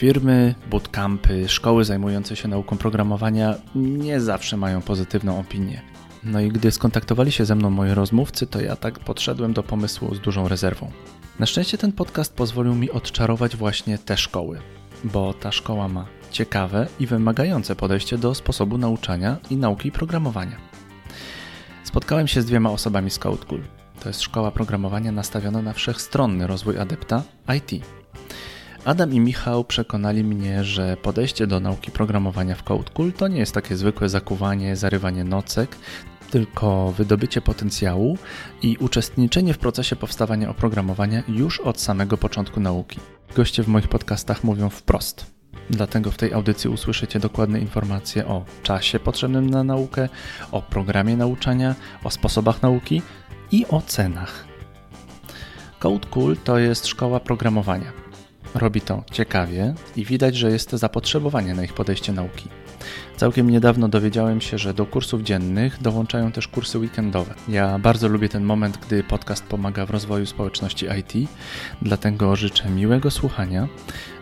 Firmy, bootcampy, szkoły zajmujące się nauką programowania nie zawsze mają pozytywną opinię. No i gdy skontaktowali się ze mną moi rozmówcy, to ja tak podszedłem do pomysłu z dużą rezerwą. Na szczęście ten podcast pozwolił mi odczarować właśnie te szkoły, bo ta szkoła ma ciekawe i wymagające podejście do sposobu nauczania i nauki programowania. Spotkałem się z dwiema osobami z CodeCool. To jest szkoła programowania nastawiona na wszechstronny rozwój adepta IT. Adam i Michał przekonali mnie, że podejście do nauki programowania w CodeCool to nie jest takie zwykłe zakuwanie, zarywanie nocek, tylko wydobycie potencjału i uczestniczenie w procesie powstawania oprogramowania już od samego początku nauki. Goście w moich podcastach mówią wprost. Dlatego w tej audycji usłyszycie dokładne informacje o czasie potrzebnym na naukę, o programie nauczania, o sposobach nauki i o cenach. Code Cool to jest szkoła programowania. Robi to ciekawie i widać, że jest zapotrzebowanie na ich podejście nauki. Całkiem niedawno dowiedziałem się, że do kursów dziennych dołączają też kursy weekendowe. Ja bardzo lubię ten moment, gdy podcast pomaga w rozwoju społeczności IT, dlatego życzę miłego słuchania.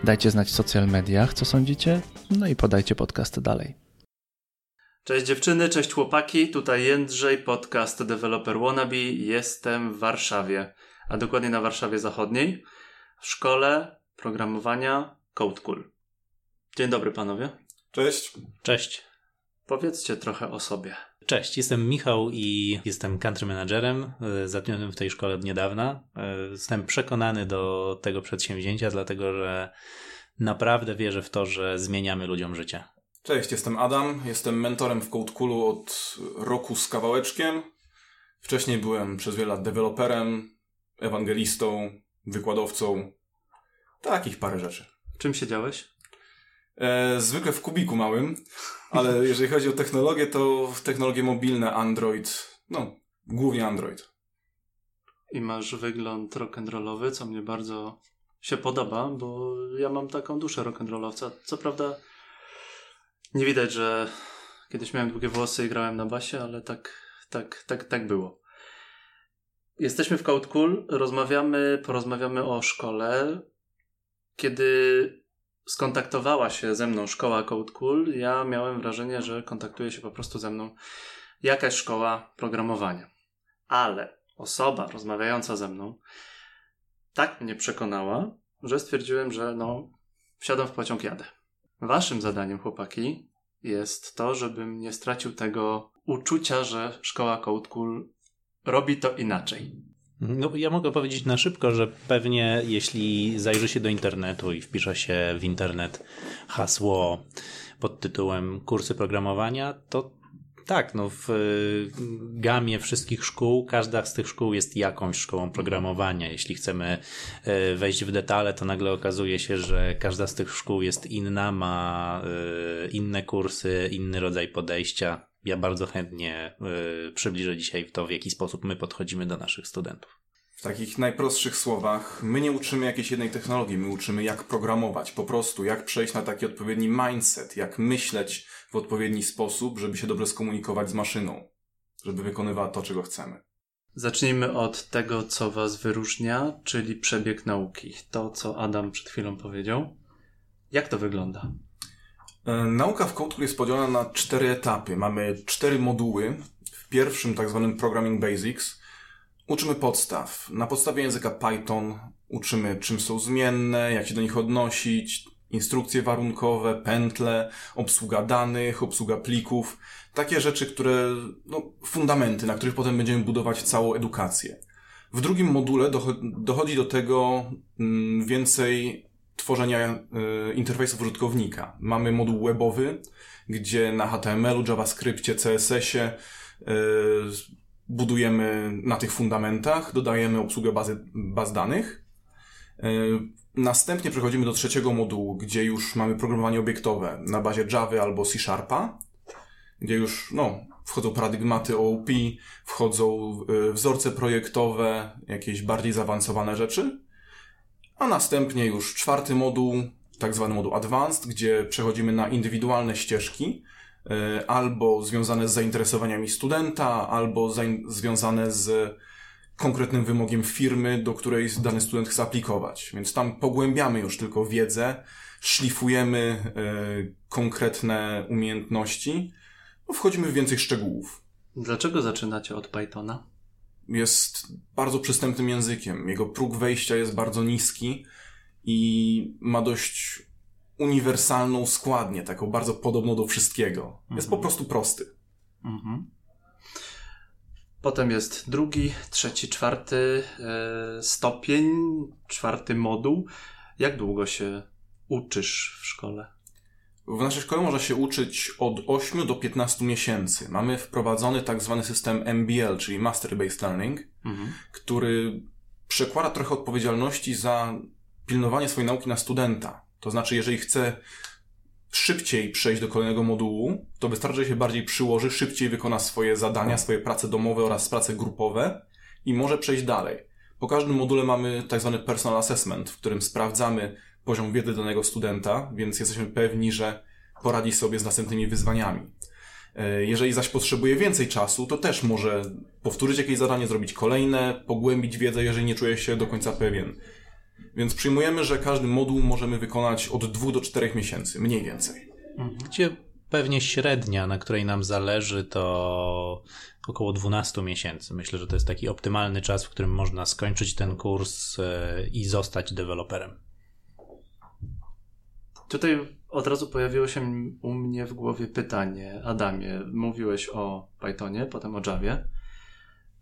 Dajcie znać w social mediach, co sądzicie, no i podajcie podcast dalej. Cześć dziewczyny, cześć chłopaki, tutaj Jędrzej, podcast Developer Wannabe. Jestem w Warszawie, a dokładnie na Warszawie Zachodniej, w szkole programowania Code Cool. Dzień dobry panowie. Cześć. Cześć. Powiedzcie trochę o sobie. Cześć, jestem Michał i jestem country managerem e, zatrudnionym w tej szkole od niedawna. E, jestem przekonany do tego przedsięwzięcia, dlatego że naprawdę wierzę w to, że zmieniamy ludziom życie. Cześć, jestem Adam, jestem mentorem w CodeCoolu od roku z kawałeczkiem. Wcześniej byłem przez wiele lat deweloperem, ewangelistą, wykładowcą, takich parę rzeczy. Czym siedziałeś? E, zwykle w kubiku małym, ale jeżeli chodzi o technologię, to technologie mobilne, Android, no, głównie Android. I masz wygląd rock'n'rollowy, co mnie bardzo się podoba, bo ja mam taką duszę rock'n'rollowca. Co prawda nie widać, że kiedyś miałem długie włosy i grałem na basie, ale tak, tak, tak, tak było. Jesteśmy w Code Cool, rozmawiamy, porozmawiamy o szkole. Kiedy skontaktowała się ze mną szkoła Code Cool, ja miałem wrażenie, że kontaktuje się po prostu ze mną jakaś szkoła programowania. Ale osoba rozmawiająca ze mną tak mnie przekonała, że stwierdziłem, że no, wsiadam w pociąg, jadę. Waszym zadaniem, chłopaki, jest to, żebym nie stracił tego uczucia, że szkoła Code Cool robi to inaczej. No, ja mogę powiedzieć na szybko, że pewnie jeśli zajrzy się do internetu i wpisze się w internet hasło pod tytułem kursy programowania, to tak, no w gamie wszystkich szkół, każda z tych szkół jest jakąś szkołą programowania. Jeśli chcemy e, wejść w detale, to nagle okazuje się, że każda z tych szkół jest inna, ma e, inne kursy, inny rodzaj podejścia ja bardzo chętnie y, przybliżę dzisiaj to, w jaki sposób my podchodzimy do naszych studentów. W takich najprostszych słowach, my nie uczymy jakiejś jednej technologii, my uczymy jak programować, po prostu jak przejść na taki odpowiedni mindset, jak myśleć w odpowiedni sposób, żeby się dobrze skomunikować z maszyną, żeby wykonywała to, czego chcemy. Zacznijmy od tego, co Was wyróżnia, czyli przebieg nauki. To, co Adam przed chwilą powiedział. Jak to wygląda? E, nauka w CodeCool jest podzielona na cztery etapy. Mamy cztery moduły. W pierwszym, tak zwanym Programming Basics, uczymy podstaw. Na podstawie języka Python uczymy, czym są zmienne, jak się do nich odnosić, instrukcje warunkowe, pętle, obsługa danych, obsługa plików. Takie rzeczy, które, no, fundamenty, na których potem będziemy budować całą edukację. W drugim module dochodzi do tego mm, więcej tworzenia y, interfejsów użytkownika. Mamy moduł webowy, gdzie na HTML-u, JavaScriptie, CSS-ie y, budujemy na tych fundamentach, dodajemy obsługę bazy, baz danych. Y, następnie przechodzimy do trzeciego modułu, gdzie już mamy programowanie obiektowe na bazie Java albo C Sharpa, gdzie już no, wchodzą paradygmaty OOP, wchodzą wzorce projektowe, jakieś bardziej zaawansowane rzeczy. A następnie już czwarty moduł, tak zwany moduł Advanced, gdzie przechodzimy na indywidualne ścieżki, e, albo związane z zainteresowaniami studenta, albo związane z konkretnym wymogiem firmy, do której dany student chce aplikować. Więc tam pogłębiamy już tylko wiedzę, szlifujemy y, konkretne umiejętności, no, wchodzimy w więcej szczegółów. Dlaczego zaczynacie od Pythona? Jest bardzo przystępnym językiem. Jego próg wejścia jest bardzo niski i ma dość uniwersalną składnię, taką bardzo podobną do wszystkiego. Mhm. Jest po prostu prosty. Mhm. Potem jest drugi, trzeci, czwarty e, stopień, czwarty moduł. Jak długo się uczysz w szkole? W naszej szkole można się uczyć od 8 do 15 miesięcy. Mamy wprowadzony tak zwany system MBL, czyli Master Based Learning, mhm. który przekłada trochę odpowiedzialności za pilnowanie swojej nauki na studenta. To znaczy, jeżeli chce szybciej przejść do kolejnego modułu, to wystarczy, że się bardziej przyłoży, szybciej wykona swoje zadania, swoje prace domowe oraz prace grupowe i może przejść dalej. Po każdym module mamy tak zwany personal assessment, w którym sprawdzamy poziom wiedzy danego studenta, więc jesteśmy pewni, że poradzi sobie z następnymi wyzwaniami. E, jeżeli zaś potrzebuje więcej czasu, to też może powtórzyć jakieś zadanie, zrobić kolejne, pogłębić wiedzę, jeżeli nie czuje się do końca pewien. Więc przyjmujemy, że każdy moduł możemy wykonać od 2 do 4 miesięcy, mniej więcej. Gdzie pewnie średnia, na której nam zależy, to około 12 miesięcy. Myślę, że to jest taki optymalny czas, w którym można skończyć ten kurs e, i zostać deweloperem. Tutaj od razu pojawiło się u mnie w głowie pytanie. Adamie, mówiłeś o Pythonie, potem o Javie,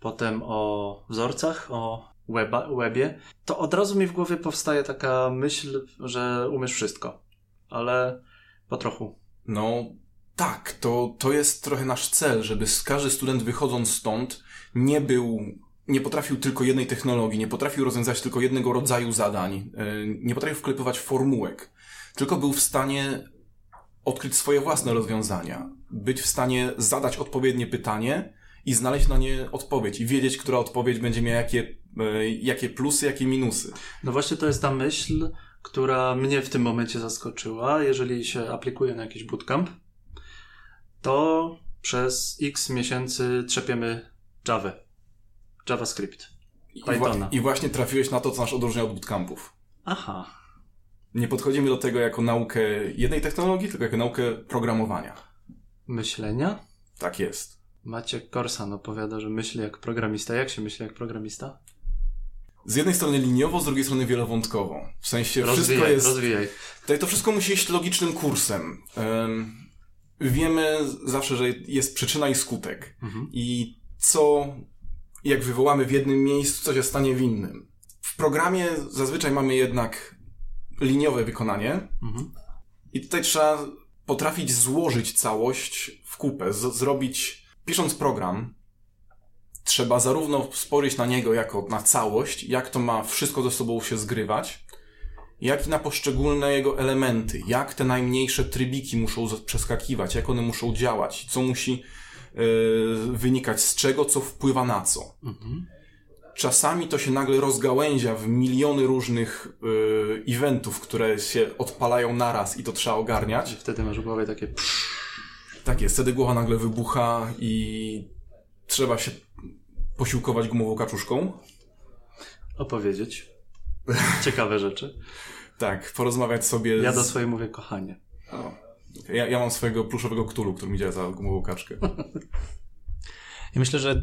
potem o wzorcach, o weba, webie. To od razu mi w głowie powstaje taka myśl, że umiesz wszystko, ale po trochu. No tak, to, to jest trochę nasz cel, żeby każdy student wychodząc stąd nie był nie potrafił tylko jednej technologii, nie potrafił rozwiązać tylko jednego rodzaju zadań, e, nie potrafił wklepywać formułek tylko był w stanie odkryć swoje własne rozwiązania, być w stanie zadać odpowiednie pytanie i znaleźć na nie odpowiedź i wiedzieć, która odpowiedź będzie miała jakie, e, jakie plusy, jakie minusy. No właśnie to jest ta myśl, która mnie w tym momencie zaskoczyła. Jeżeli się aplikuje na jakiś bootcamp, to przez x miesięcy trzepiemy Java, JavaScript, Pythona. I, I właśnie trafiłeś na to, co nas odróżnia od bootcampów. Aha nie podchodzimy do tego jako naukę jednej technologii, tylko jako naukę programowania. Myślenia? Tak jest. Maciek Korsan opowiada, że myśli jak programista. Jak się myśli jak programista? Z jednej strony liniowo, z drugiej strony wielowątkowo. W sensie rozwijaj, wszystko jest... Rozwijaj. Tutaj to wszystko musi iść logicznym kursem. Wiemy zawsze, że jest przyczyna i skutek. Mhm. I co, jak wywołamy w jednym miejscu, co się stanie w innym. W programie zazwyczaj mamy jednak liniowe wykonanie. Mhm. I tutaj trzeba potrafić złożyć całość w kupę, z- zrobić, pisząc program, trzeba zarówno spojrzeć na niego jako na całość, jak to ma wszystko ze sobą się zgrywać, jak i na poszczególne jego elementy, jak te najmniejsze trybiki muszą przeskakiwać, jak one muszą działać, co musi yy, wynikać z czego, co wpływa na co. Mhm czasami to się nagle rozgałęzia w miliony różnych y, eventów, które się odpalają naraz i to trzeba ogarniać. I wtedy masz w głowie takie Tak jest, wtedy głowa nagle wybucha i trzeba się posiłkować gumową kaczuszką. Opowiedzieć. Ciekawe rzeczy. tak, porozmawiać sobie Ja do swojej mówię kochanie. O, ja, ja mam swojego pluszowego ktulu, który mi działa za gumową kaczkę. Ja myślę, że e,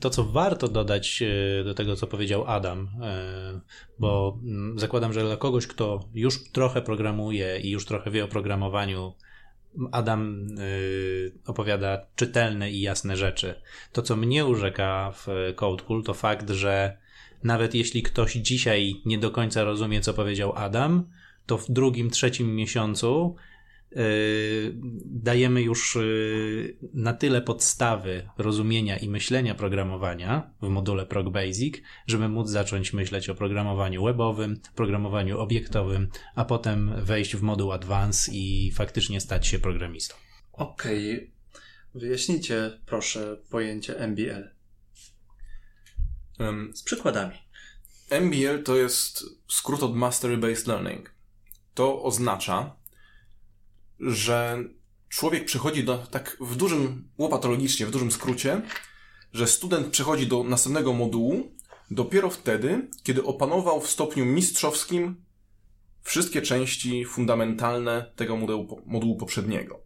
to, co warto dodać e, do tego, co powiedział Adam, e, bo mm, zakładam, że dla kogoś, kto już trochę programuje i już trochę wie o programowaniu, Adam opowiada czytelne i jasne rzeczy. To, co mnie urzeka w CodeCool, to fakt, że nawet jeśli ktoś dzisiaj nie do końca rozumie, co powiedział Adam, to w drugim, trzecim miesiącu dajemy już y, na tyle podstawy rozumienia i myślenia programowania w module Prog Basic, żeby móc zacząć myśleć o programowaniu webowym, programowaniu obiektowym, a potem wejść w moduł Advance i faktycznie stać się programistą. Okej. Okay. Wyjaśnijcie proszę pojęcie MBL. Um, Z przykładami. MBL to jest skrót od Mastery Based Learning. To oznacza, że człowiek przychodzi do, tak w dużym, łopatologicznie, w dużym skrócie, że student przechodzi do następnego modułu dopiero wtedy, kiedy opanował w stopniu mistrzowskim wszystkie części fundamentalne tego modułu, modułu poprzedniego.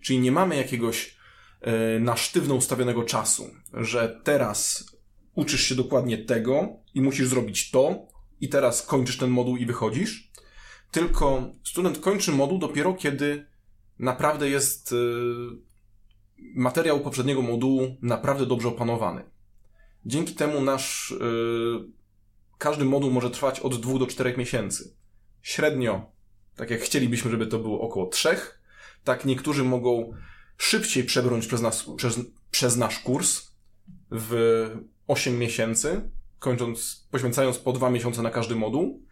Czyli nie mamy jakiegoś e, na sztywno ustawionego czasu, że teraz uczysz się dokładnie tego i musisz zrobić to i teraz kończysz ten moduł i wychodzisz, tylko student kończy moduł dopiero kiedy naprawdę jest e, materiał poprzedniego modułu naprawdę dobrze opanowany. Dzięki temu nasz e, każdy moduł może trwać od 2 do 4 miesięcy. Średnio, tak jak chcielibyśmy, żeby to było około 3, tak niektórzy mogą szybciej przebrnąć przez, nas, przez, przez nasz kurs w 8 miesięcy, kończąc, poświęcając po 2 miesiące na każdy moduł,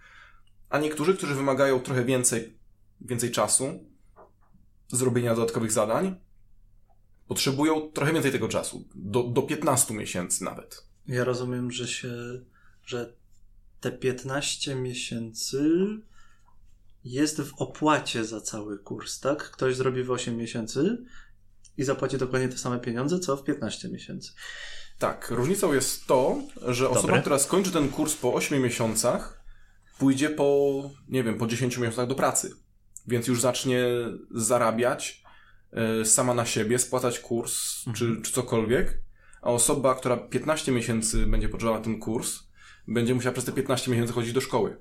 a niektórzy, którzy wymagają trochę więcej, więcej czasu, zrobienia dodatkowych zadań, potrzebują trochę więcej tego czasu, do, do 15 miesięcy nawet. Ja rozumiem, że się, że te 15 miesięcy jest w opłacie za cały kurs, tak? Ktoś zrobi w 8 miesięcy i zapłaci dokładnie te same pieniądze, co w 15 miesięcy. Tak, różnicą jest to, że osoba, Dobre. która skończy ten kurs po 8 miesiącach, pójdzie po, nie wiem, po 10 miesiącach do pracy. Więc już zacznie zarabiać y, sama na siebie, spłacać kurs czy, czy cokolwiek. A osoba, która 15 miesięcy będzie potrzebowała ten kurs, będzie musiała przez te 15 miesięcy chodzić do szkoły.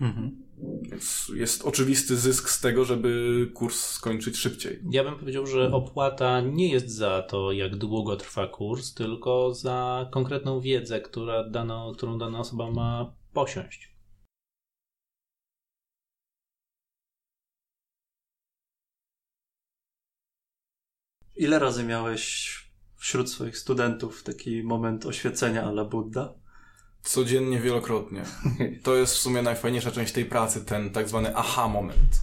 Mhm. Więc jest oczywisty zysk z tego, żeby kurs skończyć szybciej. Ja bym powiedział, że opłata nie jest za to, jak długo trwa kurs, tylko za konkretną wiedzę, która dana, którą dana osoba ma posiąść. Ile razy miałeś wśród swoich studentów taki moment oświecenia ala Buddha? Codziennie, wielokrotnie. To jest w sumie najfajniejsza część tej pracy, ten tak zwany aha moment.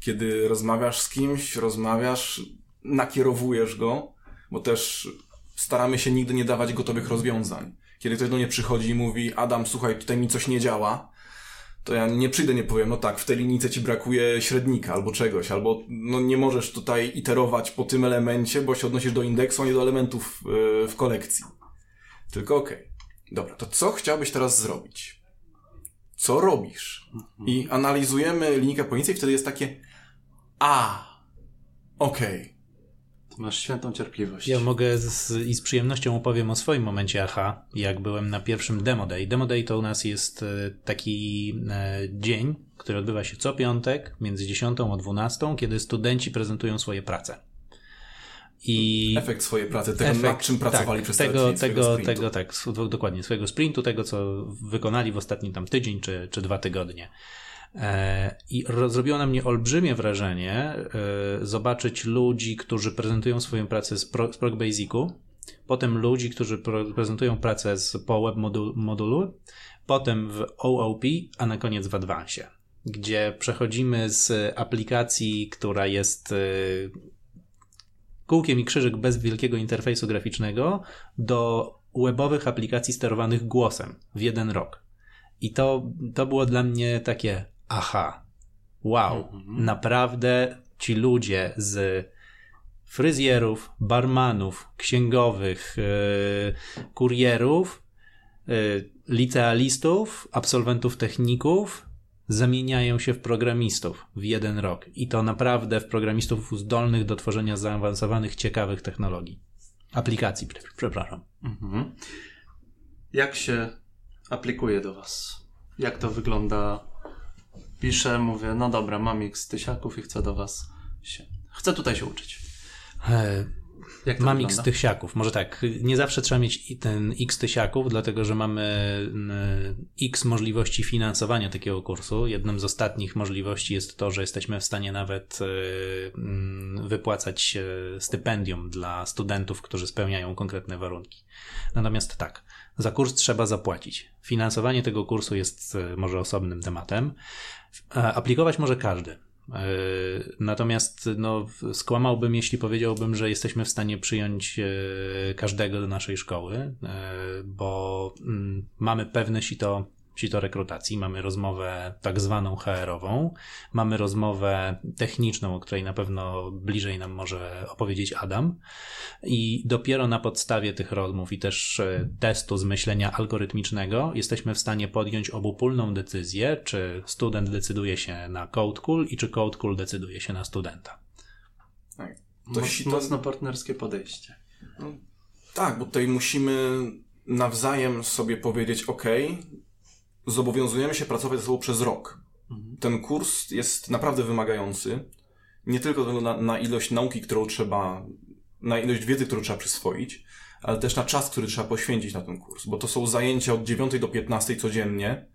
Kiedy rozmawiasz z kimś, rozmawiasz, nakierowujesz go, bo też staramy się nigdy nie dawać gotowych rozwiązań. Kiedy ktoś do mnie przychodzi i mówi, Adam, słuchaj, tutaj mi coś nie działa, to ja nie przyjdę, nie powiem, no tak, w tej linijce ci brakuje średnika albo czegoś, albo no nie możesz tutaj iterować po tym elemencie, bo się odnosisz do indeksu, a nie do elementów yy, w kolekcji. Tylko okej. Dobra, to co chciałbyś teraz zrobić? Co robisz? I analizujemy linijkę pojęcia i wtedy jest takie a, okej. Ty masz świętą cierpliwość. Ja mogę z, i z przyjemnością opowiem o swoim momencie aha, jak byłem na pierwszym Demo Day. Demo Day to u nas jest e, taki e, dzień, który odbywa się co piątek między 10 a 12, kiedy studenci prezentują swoje prace. I Efekt swojej pracy, tego nad efekt, czym pracowali tak, przez tego, tego, tego, tak, dokładnie, swojego sprintu, tego, co wykonali w ostatni tam tydzień czy, czy dwa tygodnie. E, I ro- zrobiło na mnie olbrzymie wrażenie e, zobaczyć ludzi, którzy prezentują swoją pracę z, pro, z Basicu, potem ludzi, którzy prezentują pracę z, po web modu, modulu, potem w OOP, a na koniec w Advance, gdzie przechodzimy z aplikacji, która jest e, kółkiem i krzyżyk bez wielkiego interfejsu graficznego do webowych aplikacji sterowanych głosem w jeden rok. I to, to było dla mnie takie aha, wow, naprawdę ci ludzie z fryzjerów, barmanów, księgowych, yy, kurierów, yy, licealistów, absolwentów techników zamieniają się w programistów w jeden rok. I to naprawdę w programistów zdolnych do tworzenia zaawansowanych, ciekawych technologii. Aplikacji, prze- przepraszam. Mhm. Jak się aplikuje do Was? Jak to wygląda? Piszę, mówię, no dobra, mam x tysiaków i chcę do Was się... Chcę tutaj się uczyć. E, Jak Mam wygląda? x tysiaków. Może tak, nie zawsze trzeba mieć ten x tysiaków, dlatego że mamy mm, x możliwości finansowania takiego kursu. Jedną z ostatnich możliwości jest to, że jesteśmy w stanie nawet e, mm, wypłacać e, stypendium dla studentów, którzy spełniają konkretne warunki. Natomiast tak, za kurs trzeba zapłacić. Finansowanie tego kursu jest e, może osobnym tematem. E, Aplikować może każdy. E, Natomiast no, skłamałbym, jeśli powiedziałbym, że jesteśmy w stanie przyjąć każdego do naszej szkoły, bo mm, mamy pewne sito sito rekrutacji. Mamy rozmowę tak zwaną HR-ową, mamy rozmowę techniczną, o której na pewno bliżej nam może opowiedzieć Adam. I dopiero na podstawie tych rozmów i też e, testu z myślenia algorytmicznego jesteśmy w stanie podjąć obopólną decyzję, czy student decyduje się na Code Cool i czy Code Cool decyduje się na studenta. Tak. To Moc, Mocno partnerskie podejście. No, tak, bo tutaj musimy nawzajem sobie powiedzieć, ok, zobowiązujemy się pracować ze sobą przez rok. Mhm. Ten kurs jest naprawdę wymagający. Nie tylko na, na ilość nauki, którą trzeba, na ilość wiedzy, którą trzeba przyswoić, ale też na czas, który trzeba poświęcić na ten kurs, bo to są zajęcia od 9 do 15 codziennie.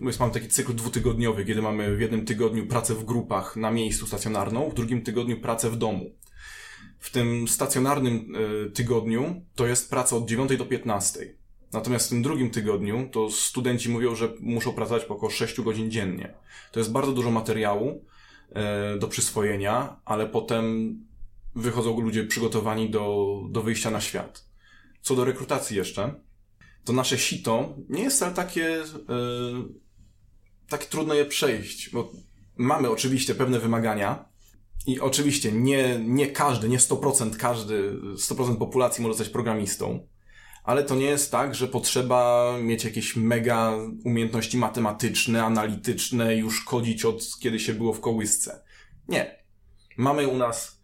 My mamy taki cykl dwutygodniowy, kiedy mamy w jednym tygodniu pracę w grupach na miejscu stacjonarną, w drugim tygodniu pracę w domu. W tym stacjonarnym e, tygodniu to jest praca od 9 do 15. Natomiast w tym drugim tygodniu to studenci mówią, że muszą pracować po około 6 godzin dziennie. To jest bardzo dużo materiału e, do przyswojenia, ale potem wychodzą ludzie przygotowani do, do wyjścia na świat. Co do rekrutacji jeszcze, to nasze sito nie jest wcale takie, e, tak trudno je przejść, bo mamy oczywiście pewne wymagania, i oczywiście nie, nie każdy, nie 100% każdy, 100% populacji może zostać programistą, ale to nie jest tak, że potrzeba mieć jakieś mega umiejętności matematyczne, analityczne, już kodzić od kiedy się było w kołysce. Nie. Mamy u nas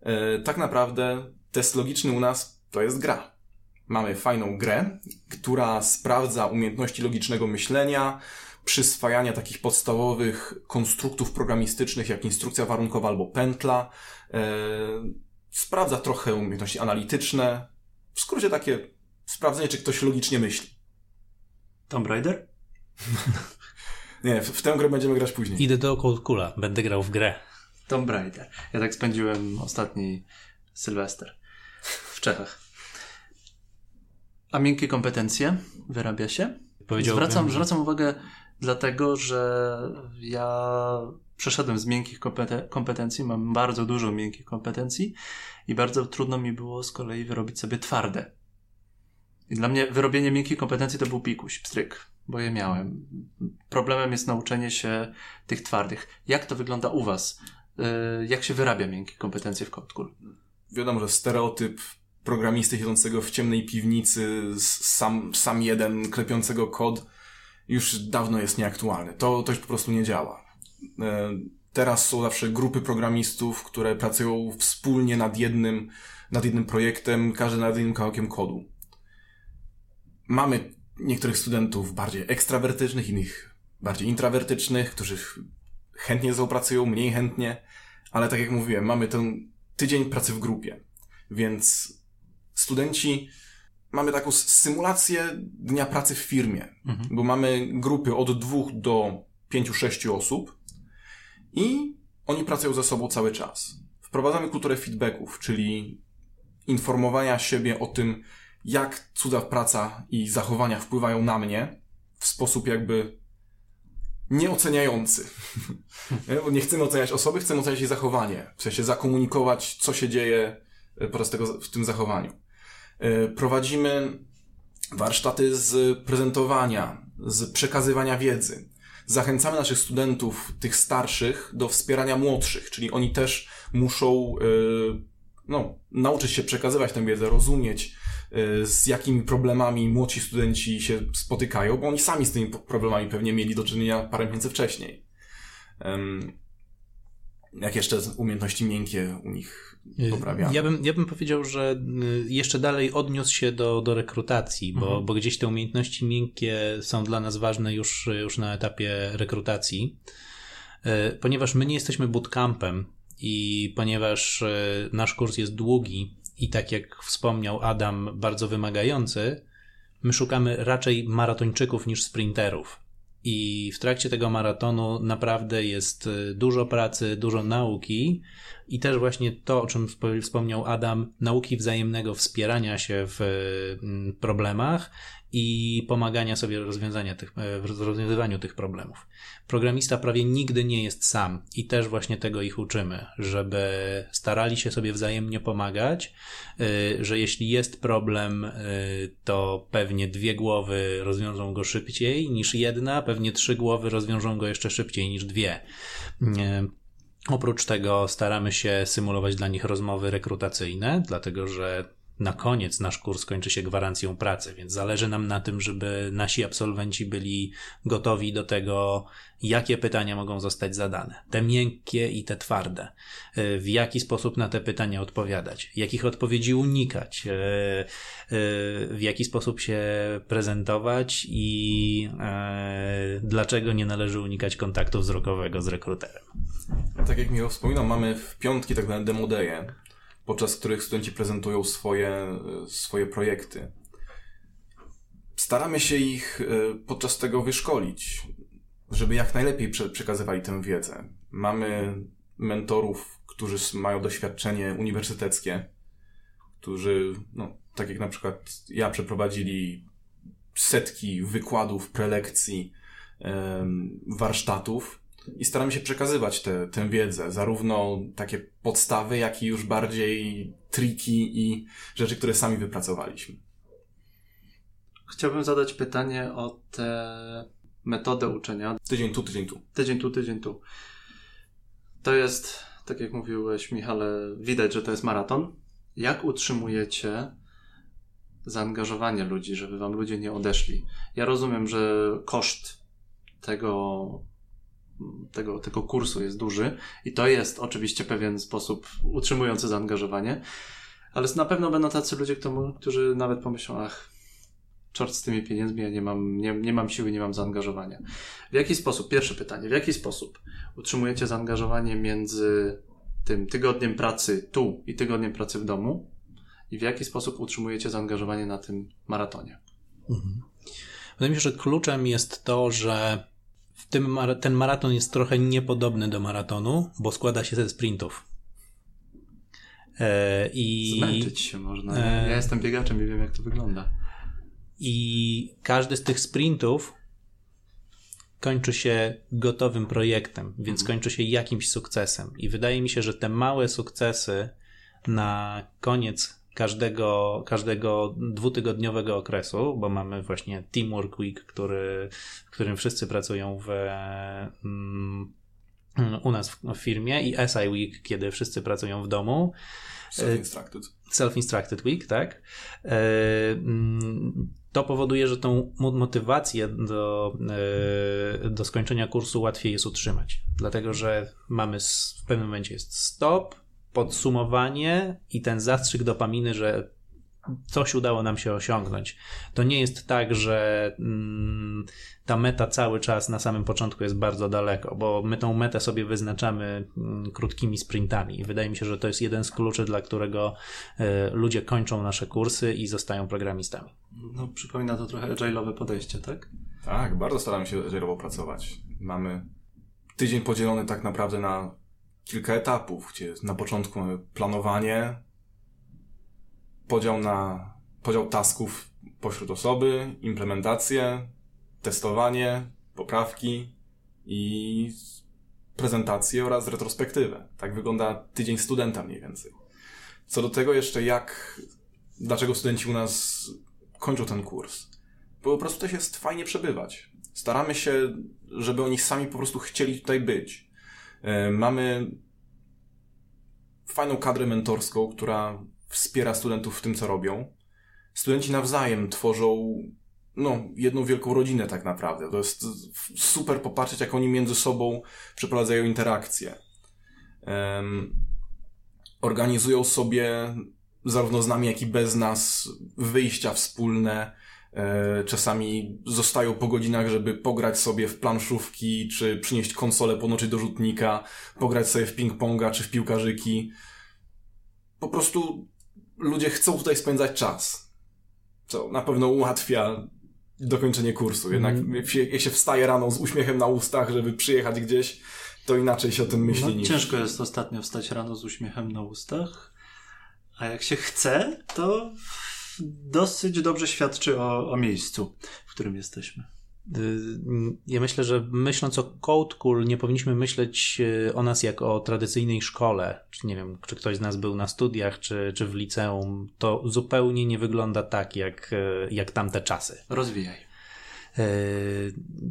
e, tak naprawdę test logiczny u nas to jest gra. Mamy fajną grę, która sprawdza umiejętności logicznego myślenia, przyswajania takich podstawowych konstruktów programistycznych, jak instrukcja warunkowa albo pętla. E, sprawdza trochę umiejętności analityczne. W skrócie takie sprawdzenie, czy ktoś logicznie myśli. Tomb Raider? Nie, w, w tę grę będziemy grać później. Idę do Cold Kula, będę grał w grę. Tomb Raider. Ja tak spędziłem ostatni Sylwester w Czechach. A miękkie kompetencje wyrabia się? Zwracam, zwracam uwagę dlatego że ja przeszedłem z miękkich kompetencji, mam bardzo dużo miękkich kompetencji i bardzo trudno mi było z kolei wyrobić sobie twarde. I dla mnie wyrobienie miękkich kompetencji to był pikuś, pstryk, bo je miałem. Problemem jest nauczenie się tych twardych. Jak to wygląda u Was? Y, jak się wyrabia miękkie kompetencje w Kotlin? Wiadomo, że stereotyp programisty siedzącego w ciemnej piwnicy, sam, sam jeden klepiącego kod, już dawno jest nieaktualny. To, to już po prostu nie działa. E, teraz są zawsze grupy programistów, które pracują wspólnie nad jednym, nad jednym projektem, każdy nad jednym kawałkiem kodu. Mamy niektórych studentów bardziej ekstrawertycznych, innych bardziej intrawertycznych, którzy chętnie zapracują, mniej chętnie, ale tak jak mówiłem, mamy ten tydzień pracy w grupie, więc studenci mamy taką symulację dnia pracy w firmie, mhm. bo mamy grupy od dwóch do pięciu, sześciu osób i oni pracują ze sobą cały czas. Wprowadzamy kulturę feedbacków, czyli informowania siebie o tym, jak cudza praca i zachowania wpływają na mnie w sposób jakby nieoceniający. nie chcemy oceniać osoby, chcemy oceniać jej zachowanie. W sensie zakomunikować, co się dzieje podczas tego, w tym zachowaniu. E, prowadzimy warsztaty z prezentowania, z przekazywania wiedzy. Zachęcamy naszych studentów, tych starszych, do wspierania młodszych, czyli oni też muszą e, no, nauczyć się przekazywać tę wiedzę, rozumieć, e, z jakimi problemami młodsi studenci się spotykają, bo oni sami z tymi problemami pewnie mieli do czynienia parę miesięcy wcześniej. Jak jeszcze umiejętności miękkie u nich poprawiamy. Ja bym, ja bym powiedział, że y, jeszcze dalej odniósł się do, do rekrutacji, bo, mhm. bo gdzieś te umiejętności miękkie są dla nas ważne już, już na etapie rekrutacji, y, ponieważ my nie jesteśmy bootcampem i ponieważ nasz kurs jest długi i tak jak wspomniał Adam, bardzo wymagający, my szukamy raczej maratończyków niż sprinterów. I w trakcie tego maratonu naprawdę jest dużo pracy, dużo nauki, I też właśnie to, o czym wspomniał Adam, nauki wzajemnego wspierania się w mm, problemach i pomagania sobie rozwiązania tych, e, w rozwiązywaniu tych problemów. Programista prawie nigdy nie jest sam i też właśnie tego ich uczymy, żeby starali się sobie wzajemnie pomagać, e, że jeśli jest problem, e, to pewnie dwie głowy rozwiążą go szybciej niż jedna, pewnie trzy głowy rozwiążą go jeszcze szybciej niż dwie. Oprócz tego staramy się symulować dla nich rozmowy rekrutacyjne, dlatego że na koniec nasz kurs kończy się gwarancją pracy, więc zależy nam na tym, żeby nasi absolwenci byli gotowi do tego, jakie pytania mogą zostać zadane. Te miękkie i te twarde. E, w jaki sposób na te pytania odpowiadać, jakich odpowiedzi unikać, e, e, w jaki sposób się prezentować i dlaczego nie należy unikać kontaktu wzrokowego z rekruterem. Tak jak Michał wspominał, mamy w piątki tak zwane demo day'e, podczas których studenci prezentują swoje, swoje projekty. Staramy się ich e, podczas tego wyszkolić, żeby jak najlepiej przekazywali tę wiedzę. Mamy mentorów, którzy mają doświadczenie uniwersyteckie, którzy, no, tak jak na przykład ja, przeprowadzili setki wykładów, prelekcji, warsztatów i staramy się przekazywać te, tę wiedzę, zarówno takie podstawy, jak i już bardziej triki i rzeczy, które sami wypracowaliśmy. Chciałbym zadać pytanie o tę metodę uczenia. Tydzień tu, tydzień tu. Tydzień tu, tydzień tu. To jest, tak jak mówiłeś, Michale, widać, że to jest maraton. Jak utrzymujecie zaangażowanie ludzi, żeby wam ludzie nie odeszli? Ja rozumiem, że koszt tego tego, tego kursu jest duży i to jest oczywiście pewien sposób utrzymujący zaangażowanie, ale na pewno będą tacy ludzie, którzy nawet pomyślą, ach, czort z tymi pieniędzmi, ja nie mam, nie, nie mam siły, nie mam zaangażowania. W jaki sposób, pierwsze pytanie, w jaki sposób utrzymujecie zaangażowanie między tym tygodniem pracy tu i tygodniem pracy w domu i w jaki sposób utrzymujecie zaangażowanie na tym maratonie? Mhm. Wydaje mi się, że kluczem jest to, że tym, ten maraton jest trochę niepodobny do maratonu, bo składa się ze sprintów. E, I, Zmęczyć się można. E, ja jestem biegaczem i wiem, jak to wygląda. I każdy z tych sprintów kończy się gotowym projektem, więc mhm. kończy się jakimś sukcesem. I wydaje mi się, że te małe sukcesy na koniec każdego, każdego dwutygodniowego okresu, bo mamy właśnie Teamwork Week, który, w którym wszyscy pracują w, mm, u nas w, firmie i SI Week, kiedy wszyscy pracują w domu. Self-instructed. Self-instructed week, tak. E, mm, to powoduje, że tą motywację do, e, do skończenia kursu łatwiej jest utrzymać. Dlatego, że mamy w pewnym momencie jest stop, podsumowanie i ten zastrzyk dopaminy, że coś udało nam się osiągnąć. To nie jest tak, że mm, ta meta cały czas na samym początku jest bardzo daleko, bo my tą metę sobie wyznaczamy mm, krótkimi sprintami i wydaje mi się, że to jest jeden z kluczy, dla którego y, ludzie kończą nasze kursy i zostają programistami. No, przypomina to trochę agile'owe podejście, tak? Tak, bardzo staramy się agile'owo pracować. Mamy tydzień podzielony tak naprawdę na kilka etapów, gdzie na początku mamy planowanie, podział na podział tasków pośród osoby, implementację, testowanie, poprawki i prezentację oraz retrospektywę. Tak wygląda tydzień studenta mniej więcej. Co do tego jeszcze jak, dlaczego studenci u nas kończą ten kurs. Bo po prostu też jest fajnie przebywać. Staramy się, żeby oni sami po prostu chcieli tutaj być. E, mamy fajną kadrę mentorską, która wspiera studentów w tym, co robią. Studenci nawzajem tworzą no, jedną wielką rodzinę tak naprawdę. To jest super popatrzeć, jak oni między sobą przeprowadzają interakcje. Um, organizują sobie zarówno z nami, jak i bez nas wyjścia wspólne, czasami zostają po godzinach, żeby pograć sobie w planszówki, czy przynieść konsolę, ponoczyć do rzutnika, pograć sobie w ping-ponga, czy w piłkarzyki. Po prostu ludzie chcą tutaj spędzać czas. Co na pewno ułatwia dokończenie kursu. Jednak mm. jak, się, jak się wstaje rano z uśmiechem na ustach, żeby przyjechać gdzieś, to inaczej się o tym myśli No, niż... ciężko jest ostatnio wstać rano z uśmiechem na ustach, a jak się chce, to dosyć dobrze świadczy o, o miejscu, w którym jesteśmy. Y, Ja myślę, że myśląc o Code Cool, nie powinniśmy myśleć y, o nas jak o tradycyjnej szkole. Czy nie wiem, czy ktoś z nas był na studiach, czy, czy w liceum. To zupełnie nie wygląda tak, jak, y, jak tamte czasy. Rozwijaj.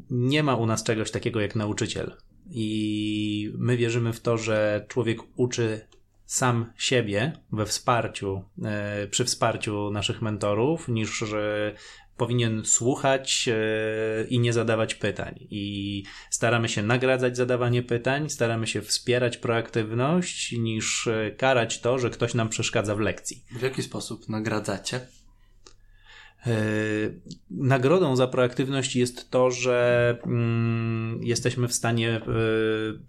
Nie ma u nas czegoś takiego jak nauczyciel. I my wierzymy w to, że człowiek uczy sam siebie we wsparciu, e, przy wsparciu naszych mentorów, niż że powinien słuchać e, i nie zadawać pytań. I staramy się nagradzać zadawanie pytań, staramy się wspierać proaktywność, niż e, karać to, że ktoś nam przeszkadza w lekcji. W jaki sposób nagradzacie? E, Nagrodą za proaktywność jest to, że mm, jesteśmy w stanie e,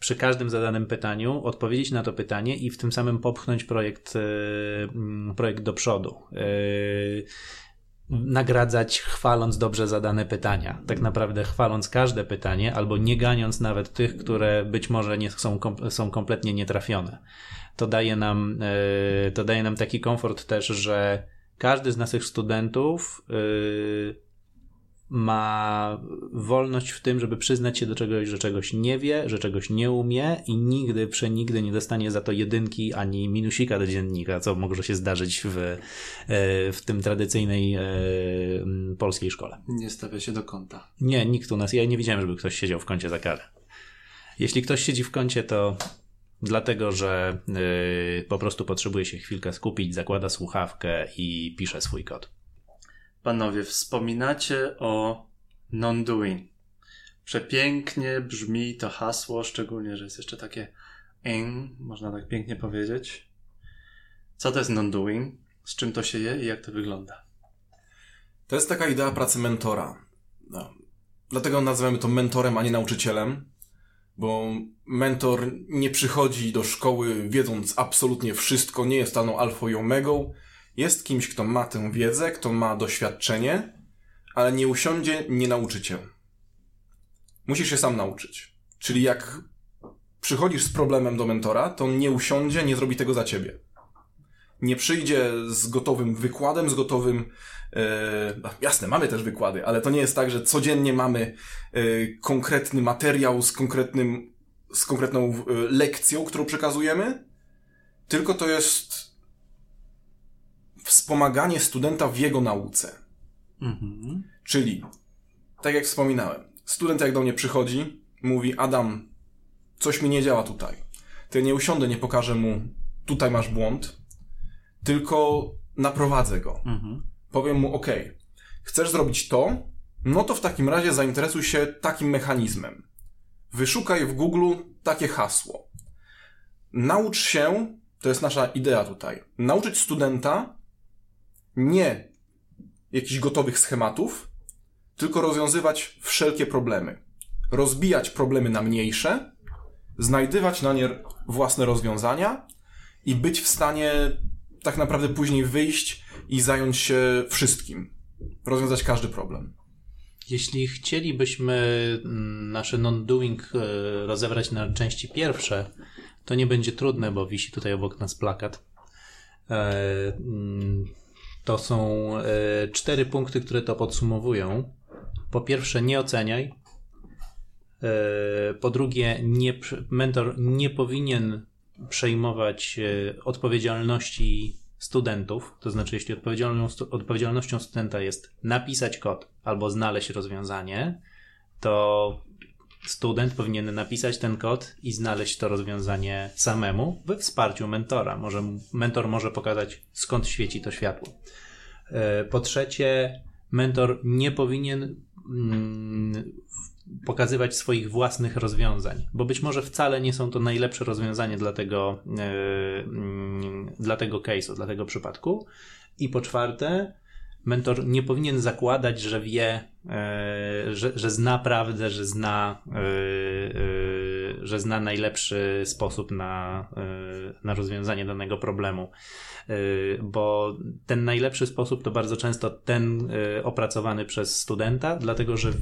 przy każdym zadanym pytaniu odpowiedzieć na to pytanie i w tym samym popchnąć projekt, e, mm, projekt do przodu. Nagradzać chwaląc dobrze zadane pytania. Tak naprawdę chwaląc każde pytanie, albo nie ganiąc nawet tych, które być może nie są, są kompletnie nietrafione. To daje nam, to daje nam taki komfort też, że każdy z naszych studentów yy, ma wolność w tym, żeby przyznać się do czegoś, że czegoś nie wie, że czegoś nie umie i nigdy, przenigdy nie dostanie za to jedynki ani minusika do dziennika, co może się zdarzyć w, yy, w tym tradycyjnej mm, polskiej szkole. Nie stawia się do kąta. Nie, nikt u nas, ja nie widziałem, żeby ktoś siedział w kącie za karę. Jeśli ktoś siedzi w kącie, to dlatego, że yy, po prostu potrzebuje się chwilkę skupić, zakłada słuchawkę i pisze swój kod. Panowie, wspominacie o non-doing. Przepięknie brzmi to hasło, szczególnie, że jest jeszcze takie in, można tak pięknie powiedzieć. Co to jest non-doing? Z czym to się je i jak to wygląda? To jest taka idea pracy mentora. No. Dlatego nazywamy to mentorem, a nie nauczycielem, bo mentor nie przychodzi do szkoły wiedząc absolutnie wszystko, nie jest daną alfą i omegą. Jest kimś, kto ma tę wiedzę, kto ma doświadczenie, ale nie usiądzie, nie nauczy cię. Musisz się sam nauczyć. Czyli jak przychodzisz z problemem do mentora, to on nie usiądzie, nie zrobi tego za ciebie. Nie przyjdzie z gotowym wykładem, z gotowym E, no, jasne, mamy też wykłady, ale to nie jest tak, że codziennie mamy e, konkretny materiał z konkretnym, z konkretną e, lekcją, którą przekazujemy, tylko to jest wspomaganie studenta w jego nauce. Mhm. Czyli, tak jak wspominałem, student jak do mnie przychodzi, mówi, Adam, coś mi nie działa tutaj. To ja nie usiądę, nie pokażę mu, tutaj masz błąd, tylko naprowadzę go. Mhm. powiem mu, OK, chcesz zrobić to, no to w takim razie zainteresuj się takim mechanizmem. Wyszukaj w Google takie hasło. Naucz się, to jest nasza idea tutaj, nauczyć studenta nie jakichś gotowych schematów, tylko rozwiązywać wszelkie problemy. Rozbijać problemy na mniejsze, znajdywać na nie własne rozwiązania i być w stanie tak naprawdę później wyjść i zająć się wszystkim. Rozwiązać każdy problem. Jeśli chcielibyśmy mm, nasze non-doing e, rozebrać na części pierwsze, to nie będzie trudne, bo wisi tutaj obok nas plakat. E, mm, To są e, cztery punkty, które to podsumowują. Po pierwsze, nie oceniaj. Po drugie, nie, mentor nie powinien przejmować e, odpowiedzialności studentów. To znaczy, jeśli odpowiedzialnością studenta jest napisać kod albo znaleźć rozwiązanie, to student powinien napisać ten kod i znaleźć to rozwiązanie samemu we wsparciu mentora. Może, mentor może pokazać, skąd świeci to światło. E, Po trzecie, mentor nie powinien mm, pokazywać swoich własnych rozwiązań, bo być może wcale nie są to najlepsze rozwiązanie dla tego, e, mm, dla tego case'u, dla tego przypadku. I po czwarte, mentor nie powinien zakładać, że wie, e, że, że zna prawdę, że zna, e, że zna najlepszy sposób na, na rozwiązanie danego problemu. Bo ten najlepszy sposób to bardzo często ten opracowany przez studenta, dlatego że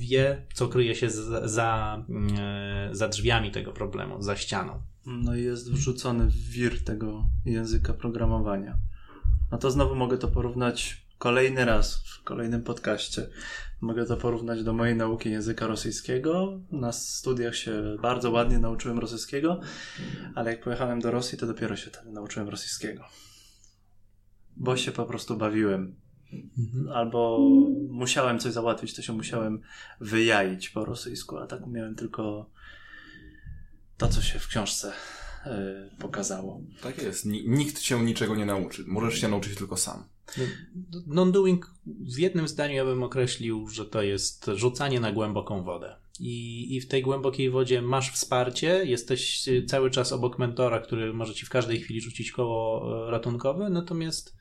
wie, co kryje się za, za, jesteśmy za drzwiami tego problemu, za ścianą. No i jest wrzucony w wir tego języka programowania. No to znowu mogę to porównać kolejny raz w kolejnym podcaście. Mogę to porównać do mojej nauki języka rosyjskiego. Na studiach się bardzo ładnie nauczyłem rosyjskiego, ale jak pojechałem do Rosji, to dopiero się wtedy nauczyłem rosyjskiego. Bo się po prostu bawiłem. Albo musiałem coś załatwić, to się musiałem wyjaić po rosyjsku, a tak umiałem tylko to, co się w książce y, pokazało. Tak jest. Nikt cię niczego nie nauczy. Możesz się nauczyć tylko sam. Non-doing w jednym zdaniu ja bym określił, że to jest rzucanie na głęboką wodę. I, I w tej głębokiej wodzie masz wsparcie, jesteś cały czas obok mentora, który może ci w każdej chwili rzucić koło e, ratunkowe, natomiast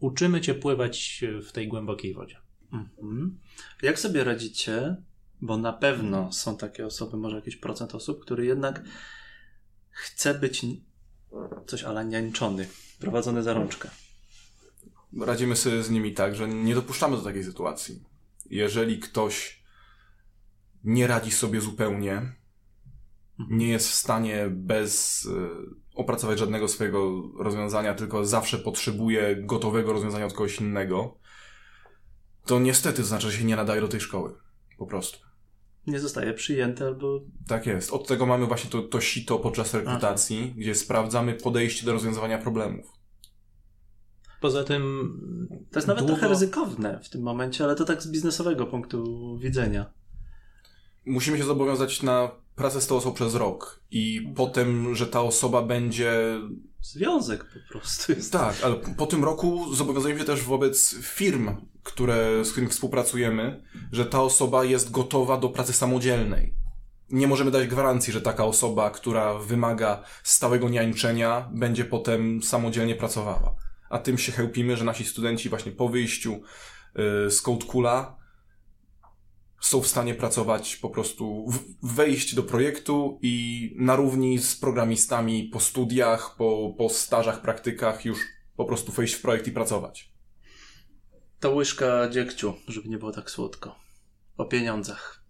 uczymy cię pływać w tej głębokiej wodzie. Mhm. Jak sobie radzicie? Bo na pewno są takie osoby, może jakiś procent osób, który jednak chce być coś ala niańczony, prowadzony za rączkę radzimy sobie z nimi tak, że nie dopuszczamy do takiej sytuacji. Jeżeli ktoś nie radzi sobie zupełnie, nie jest w stanie bez y, opracować żadnego swojego rozwiązania, tylko zawsze potrzebuje gotowego rozwiązania od kogoś innego, to niestety znaczy, że się nie nadaje do tej szkoły. Po prostu. Nie zostaje przyjęty albo. Tak jest. Od tego mamy właśnie to, to sito podczas rekrutacji, Aha. gdzie sprawdzamy podejście do rozwiązywania problemów. Poza tym. To jest nawet długo... trochę ryzykowne w tym momencie, ale to tak z biznesowego punktu widzenia. Musimy się zobowiązać na pracę z tą osobą przez rok i okay. potem, że ta osoba będzie. Związek po prostu. Jest. Tak, ale po tym roku zobowiązujemy się też wobec firm, które, z którymi współpracujemy, że ta osoba jest gotowa do pracy samodzielnej. Nie możemy dać gwarancji, że taka osoba, która wymaga stałego niańczenia, będzie potem samodzielnie pracowała a tym się chełpimy, że nasi studenci właśnie po wyjściu y, z Code Kula są w stanie pracować po prostu, wejść do projektu i na równi z programistami po studiach, po, po stażach, praktykach już po prostu wejść w projekt i pracować. To łyżka dziegciu, żeby nie było tak słodko. O pieniądzach.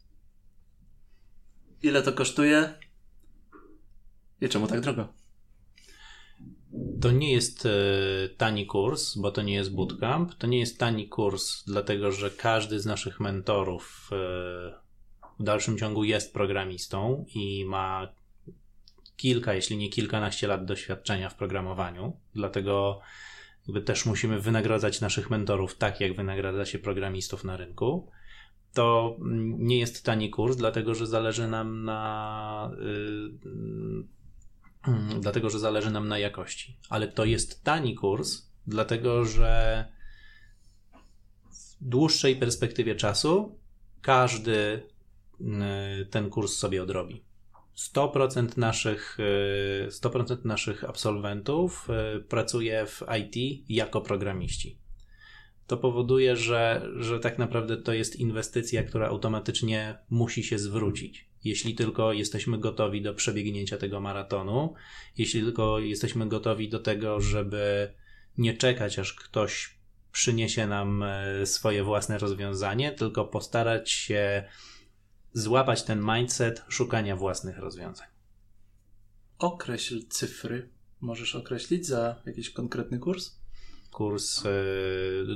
Ile to kosztuje? I czemu tak drogo? To nie jest e, tani kurs, bo to nie jest bootcamp. To nie jest tani kurs, dlatego że każdy z naszych mentorów e, w dalszym ciągu jest programistą i ma kilka, jeśli nie kilkanaście lat doświadczenia w programowaniu. Dlatego jakby też musimy wynagradzać naszych mentorów tak, jak wynagradza się programistów na rynku. To nie jest tani kurs, dlatego że zależy nam na y, Mm, dlatego że zależy nam na jakości. Ale to jest tani kurs, dlatego że w dłuższej perspektywie czasu każdy mm, ten kurs sobie odrobi. 100% naszych, 100% y, naszych absolwentów y, pracuje w IT jako programiści. To powoduje, że, że tak naprawdę to jest inwestycja, która automatycznie musi się zwrócić jeśli tylko jesteśmy gotowi do przebiegnięcia tego maratonu, jeśli tylko jesteśmy gotowi do tego, żeby nie czekać, aż ktoś przyniesie nam e, swoje własne rozwiązanie, tylko postarać się złapać ten mindset szukania własnych rozwiązań. Określ cyfry. Możesz określić za jakiś konkretny kurs? Kurs e,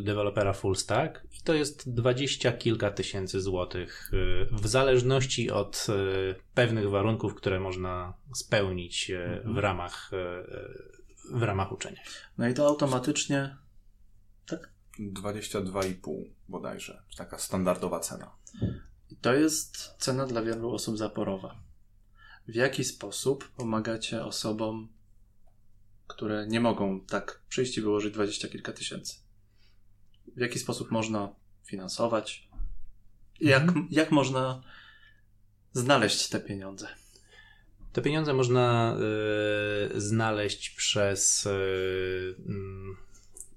dewelopera full stack i to jest dwadzieścia kilka tysięcy złotych e, w zależności od e, pewnych warunków, które można spełnić w mhm. ramach w ramach uczenia. No i to automatycznie tak? 22,5 bodajże, taka standardowa cena. I to jest cena dla wielu osób zaporowa. W jaki sposób pomagacie osobom które nie mogą tak przyjść i wyłożyć dwadzieścia kilka tysięcy. W jaki sposób można finansować? Jak, mhm. jak można znaleźć te pieniądze? Te pieniądze można y, znaleźć przez y, y,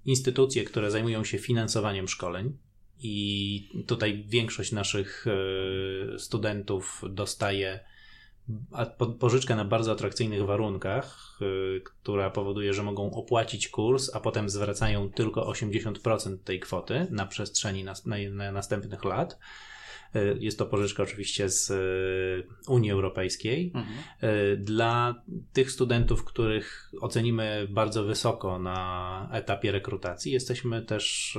instytucje, które zajmują się finansowaniem szkoleń. I tutaj większość naszych studentów dostaje pożyczkę na bardzo atrakcyjnych warunkach, y, która powoduje, że mogą opłacić kurs, a potem zwracają tylko 80% tej kwoty na przestrzeni na, na, na następnych lat. E, jest to pożyczka oczywiście z e, Unii Europejskiej. Mhm. E, dla tych studentów, których ocenimy bardzo wysoko na etapie rekrutacji, jesteśmy też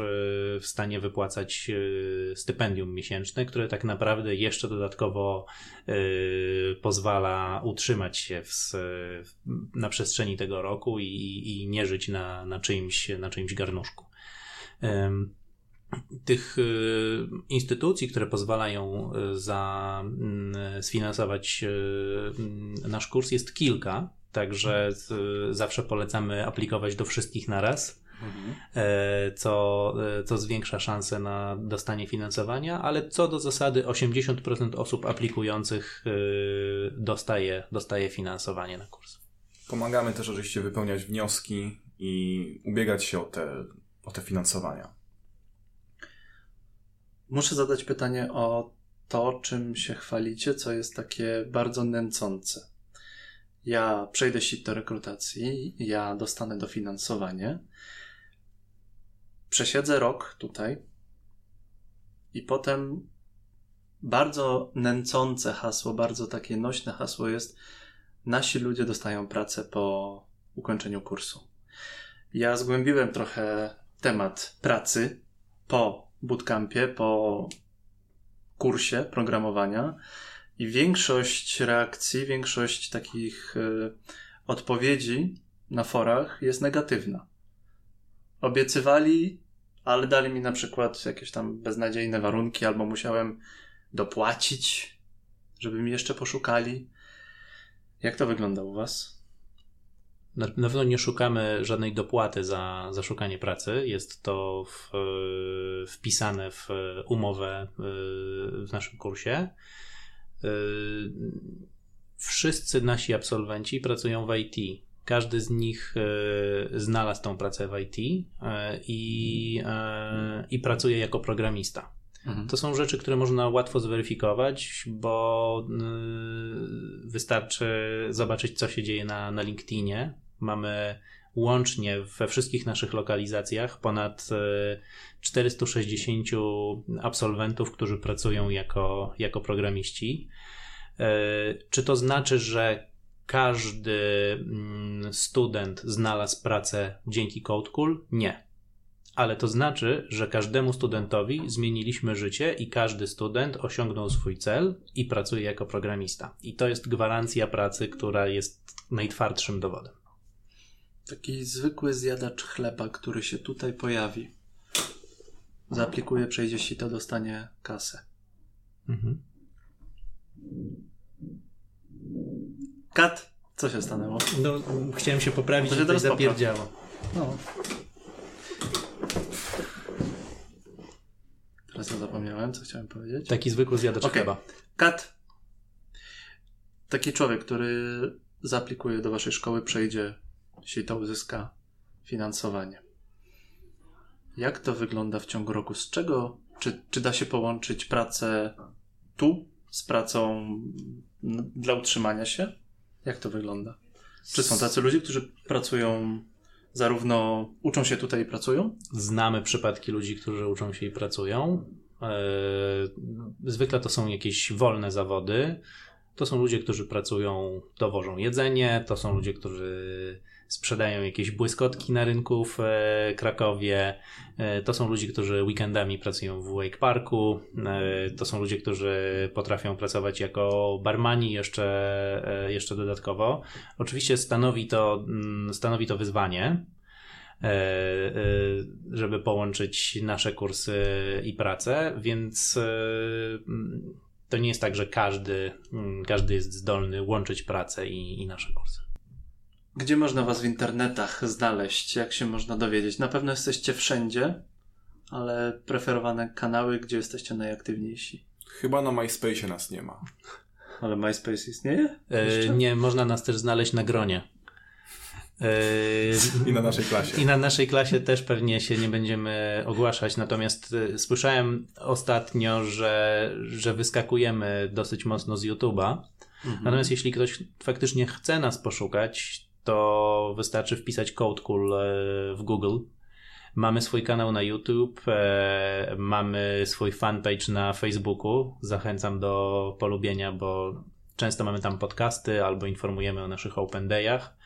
w stanie wypłacać stypendium miesięczne, które tak naprawdę jeszcze dodatkowo pozwala utrzymać się w, na przestrzeni tego roku i, i nie żyć na, na, czyimś, na czyimś garnuszku tych y, instytucji, które pozwalają y, za, mm, sfinansować y, mm, nasz kurs jest kilka, także zawsze polecamy aplikować do wszystkich naraz. Mhm. E, co, e, co zwiększa szanse na dostanie finansowania, ale co do zasady 80% osób aplikujących dostaje, dostaje finansowanie na kurs. Pomagamy też oczywiście wypełniać wnioski i ubiegać się o te, o te finansowania. Muszę zadać pytanie o to, czym się chwalicie, co jest takie bardzo nęcące. Ja przejdę sito rekrutacji, ja dostanę dofinansowanie, przesiedzę rok tutaj i potem bardzo nęcące hasło, bardzo takie nośne hasło jest nasi ludzie dostają pracę po ukończeniu kursu. Ja zgłębiłem trochę temat pracy po bootcampie, po kursie programowania i większość reakcji, większość takich y, odpowiedzi na forach jest negatywna. Obiecywali, ale dali mi na przykład jakieś tam beznadziejne warunki, albo musiałem dopłacić, żeby mi jeszcze poszukali. Jak to wygląda u Was? Na pewno nie szukamy żadnej dopłaty za, za szukanie pracy. Jest to w, wpisane w umowę w naszym kursie. Wszyscy nasi absolwenci pracują w IT. Każdy z nich e, znalazł tą pracę w IT e, i, e, i pracuje jako programista. Mhm. To są rzeczy, które można łatwo zweryfikować, bo wystarczy zobaczyć, co się dzieje na, na LinkedInie, Mamy łącznie we wszystkich naszych lokalizacjach ponad 460 e, absolwentów, którzy pracują jako, jako programiści. E, czy to znaczy, że każdy mm, student znalazł pracę dzięki CodeCool? Nie. Ale to znaczy, że każdemu studentowi zmieniliśmy życie i każdy student osiągnął swój cel i pracuje jako programista. I to jest gwarancja pracy, która jest najtwardszym dowodem. Taki zwykły zjadacz chleba, który się tutaj pojawi. Zaaplikuje, przejdzie się to, dostanie kasę. Mhm. Kat, co się stanęło? No, chciałem się poprawić, to się teraz zapierdziało. No. Teraz ja zapomniałem, co chciałem powiedzieć. Taki zwykły zjadacz okay. chleba. Kat. Taki człowiek, który zaaplikuje do waszej szkoły, przejdzie jeśli to uzyska finansowanie. Jak to wygląda w ciągu roku? Z czego, czy, czy da się połączyć pracę tu z pracą dla utrzymania się? Jak to wygląda? Czy są tacy ludzie, którzy pracują zarówno uczą się tutaj i pracują? Znamy przypadki ludzi, którzy uczą się i pracują. E, zwykle to są jakieś wolne zawody. To są ludzie, którzy pracują, dowożą jedzenie, to są ludzie, którzy sprzedają jakieś błyskotki na rynku w e, Krakowie. E, to są ludzie, którzy weekendami pracują w Wake Parku. E, to są ludzie, którzy potrafią pracować jako barmani jeszcze, jeszcze dodatkowo. Oczywiście stanowi to, mm, stanowi to wyzwanie, żeby połączyć nasze kursy i pracę, więc mm, to nie jest tak, że każdy, mm, każdy jest zdolny łączyć pracę i, i nasze kursy. Gdzie można Was w internetach znaleźć? Jak się można dowiedzieć? Na pewno jesteście wszędzie, ale preferowane kanały, gdzie jesteście najaktywniejsi? Chyba na MySpace nas nie ma. Ale MySpace istnieje? E, nie, można nas też znaleźć na gronie. E, I na naszej klasie. I na naszej klasie też pewnie się nie będziemy ogłaszać. Natomiast e, słyszałem ostatnio, że, że wyskakujemy dosyć mocno z YouTube'a. Mhm. Natomiast jeśli ktoś faktycznie chce nas poszukać, to wystarczy wpisać code cool e, w Google Mamy swój kanał na YouTube, e, mamy swój fanpage na Facebooku. Zachęcam do polubienia, bo często mamy tam podcasty albo informujemy o naszych open dayach.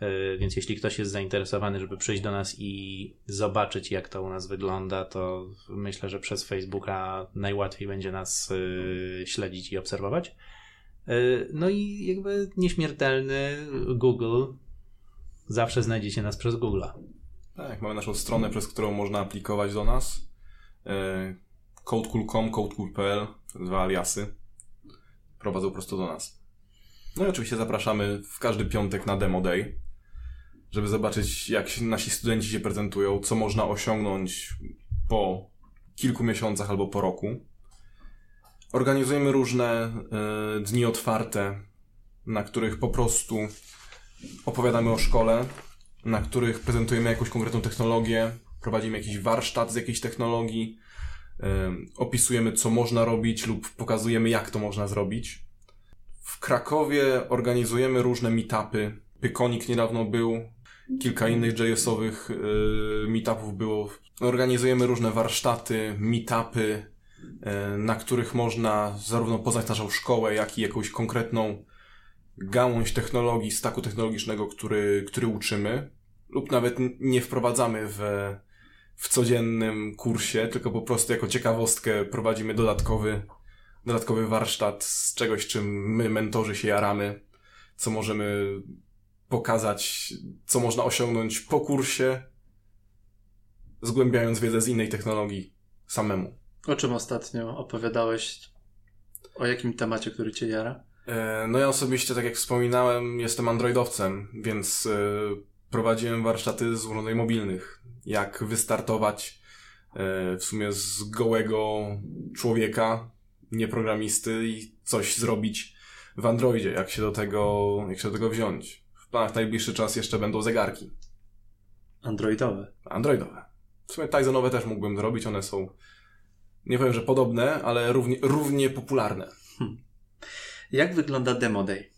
E, więc jeśli ktoś jest zainteresowany, żeby przyjść do nas i zobaczyć, jak to u nas wygląda, to myślę, że przez Facebooka najłatwiej będzie nas śledzić i obserwować. No i jakby nieśmiertelny Google. Zawsze znajdziecie nas przez Google'a. Tak, mamy naszą stronę, przez którą można aplikować do nas. Codecool.com, codecool.pl, dwa aliasy. Prowadzą prosto do nas. No i oczywiście zapraszamy w każdy piątek na Demo Day, żeby zobaczyć, jak nasi studenci się prezentują, co można osiągnąć po kilku miesiącach albo po roku. Organizujemy różne y, dni otwarte, na których po prostu opowiadamy o szkole, na których prezentujemy jakąś konkretną technologię, prowadzimy jakiś warsztat z jakiejś technologii, opisujemy, co można robić lub pokazujemy, jak to można zrobić. W Krakowie organizujemy różne meetupy. Pykonik niedawno był, kilka innych JS-owych y, meetupów było. Organizujemy różne warsztaty, meetupy, y, na których można zarówno poznać naszą szkołę, jak i jakąś konkretną gałąź technologii, staku technologicznego, który, który uczymy, lub nawet nie wprowadzamy w, w codziennym kursie, tylko po prostu jako ciekawostkę prowadzimy dodatkowy, dodatkowy warsztat z czegoś, czym my, mentorzy, się jaramy, co możemy pokazać, co można osiągnąć po kursie, zgłębiając wiedzę z innej technologii samemu. O czym ostatnio opowiadałeś? O jakim temacie, który cię jara? E, no ja osobiście, tak jak wspominałem, jestem androidowcem, więc e, prowadziłem warsztaty z urządzeń mobilnych. Jak wystartować e, w sumie z gołego człowieka, nieprogramisty i coś zrobić w Androidzie, jak się do tego, jak się do tego wziąć. W planach najbliższy czas jeszcze będą zegarki. Androidowe. Androidowe. W sumie Tizonowe też mógłbym zrobić, one są, nie powiem, że podobne, ale równie, równie popularne. Jak wygląda Demo Day?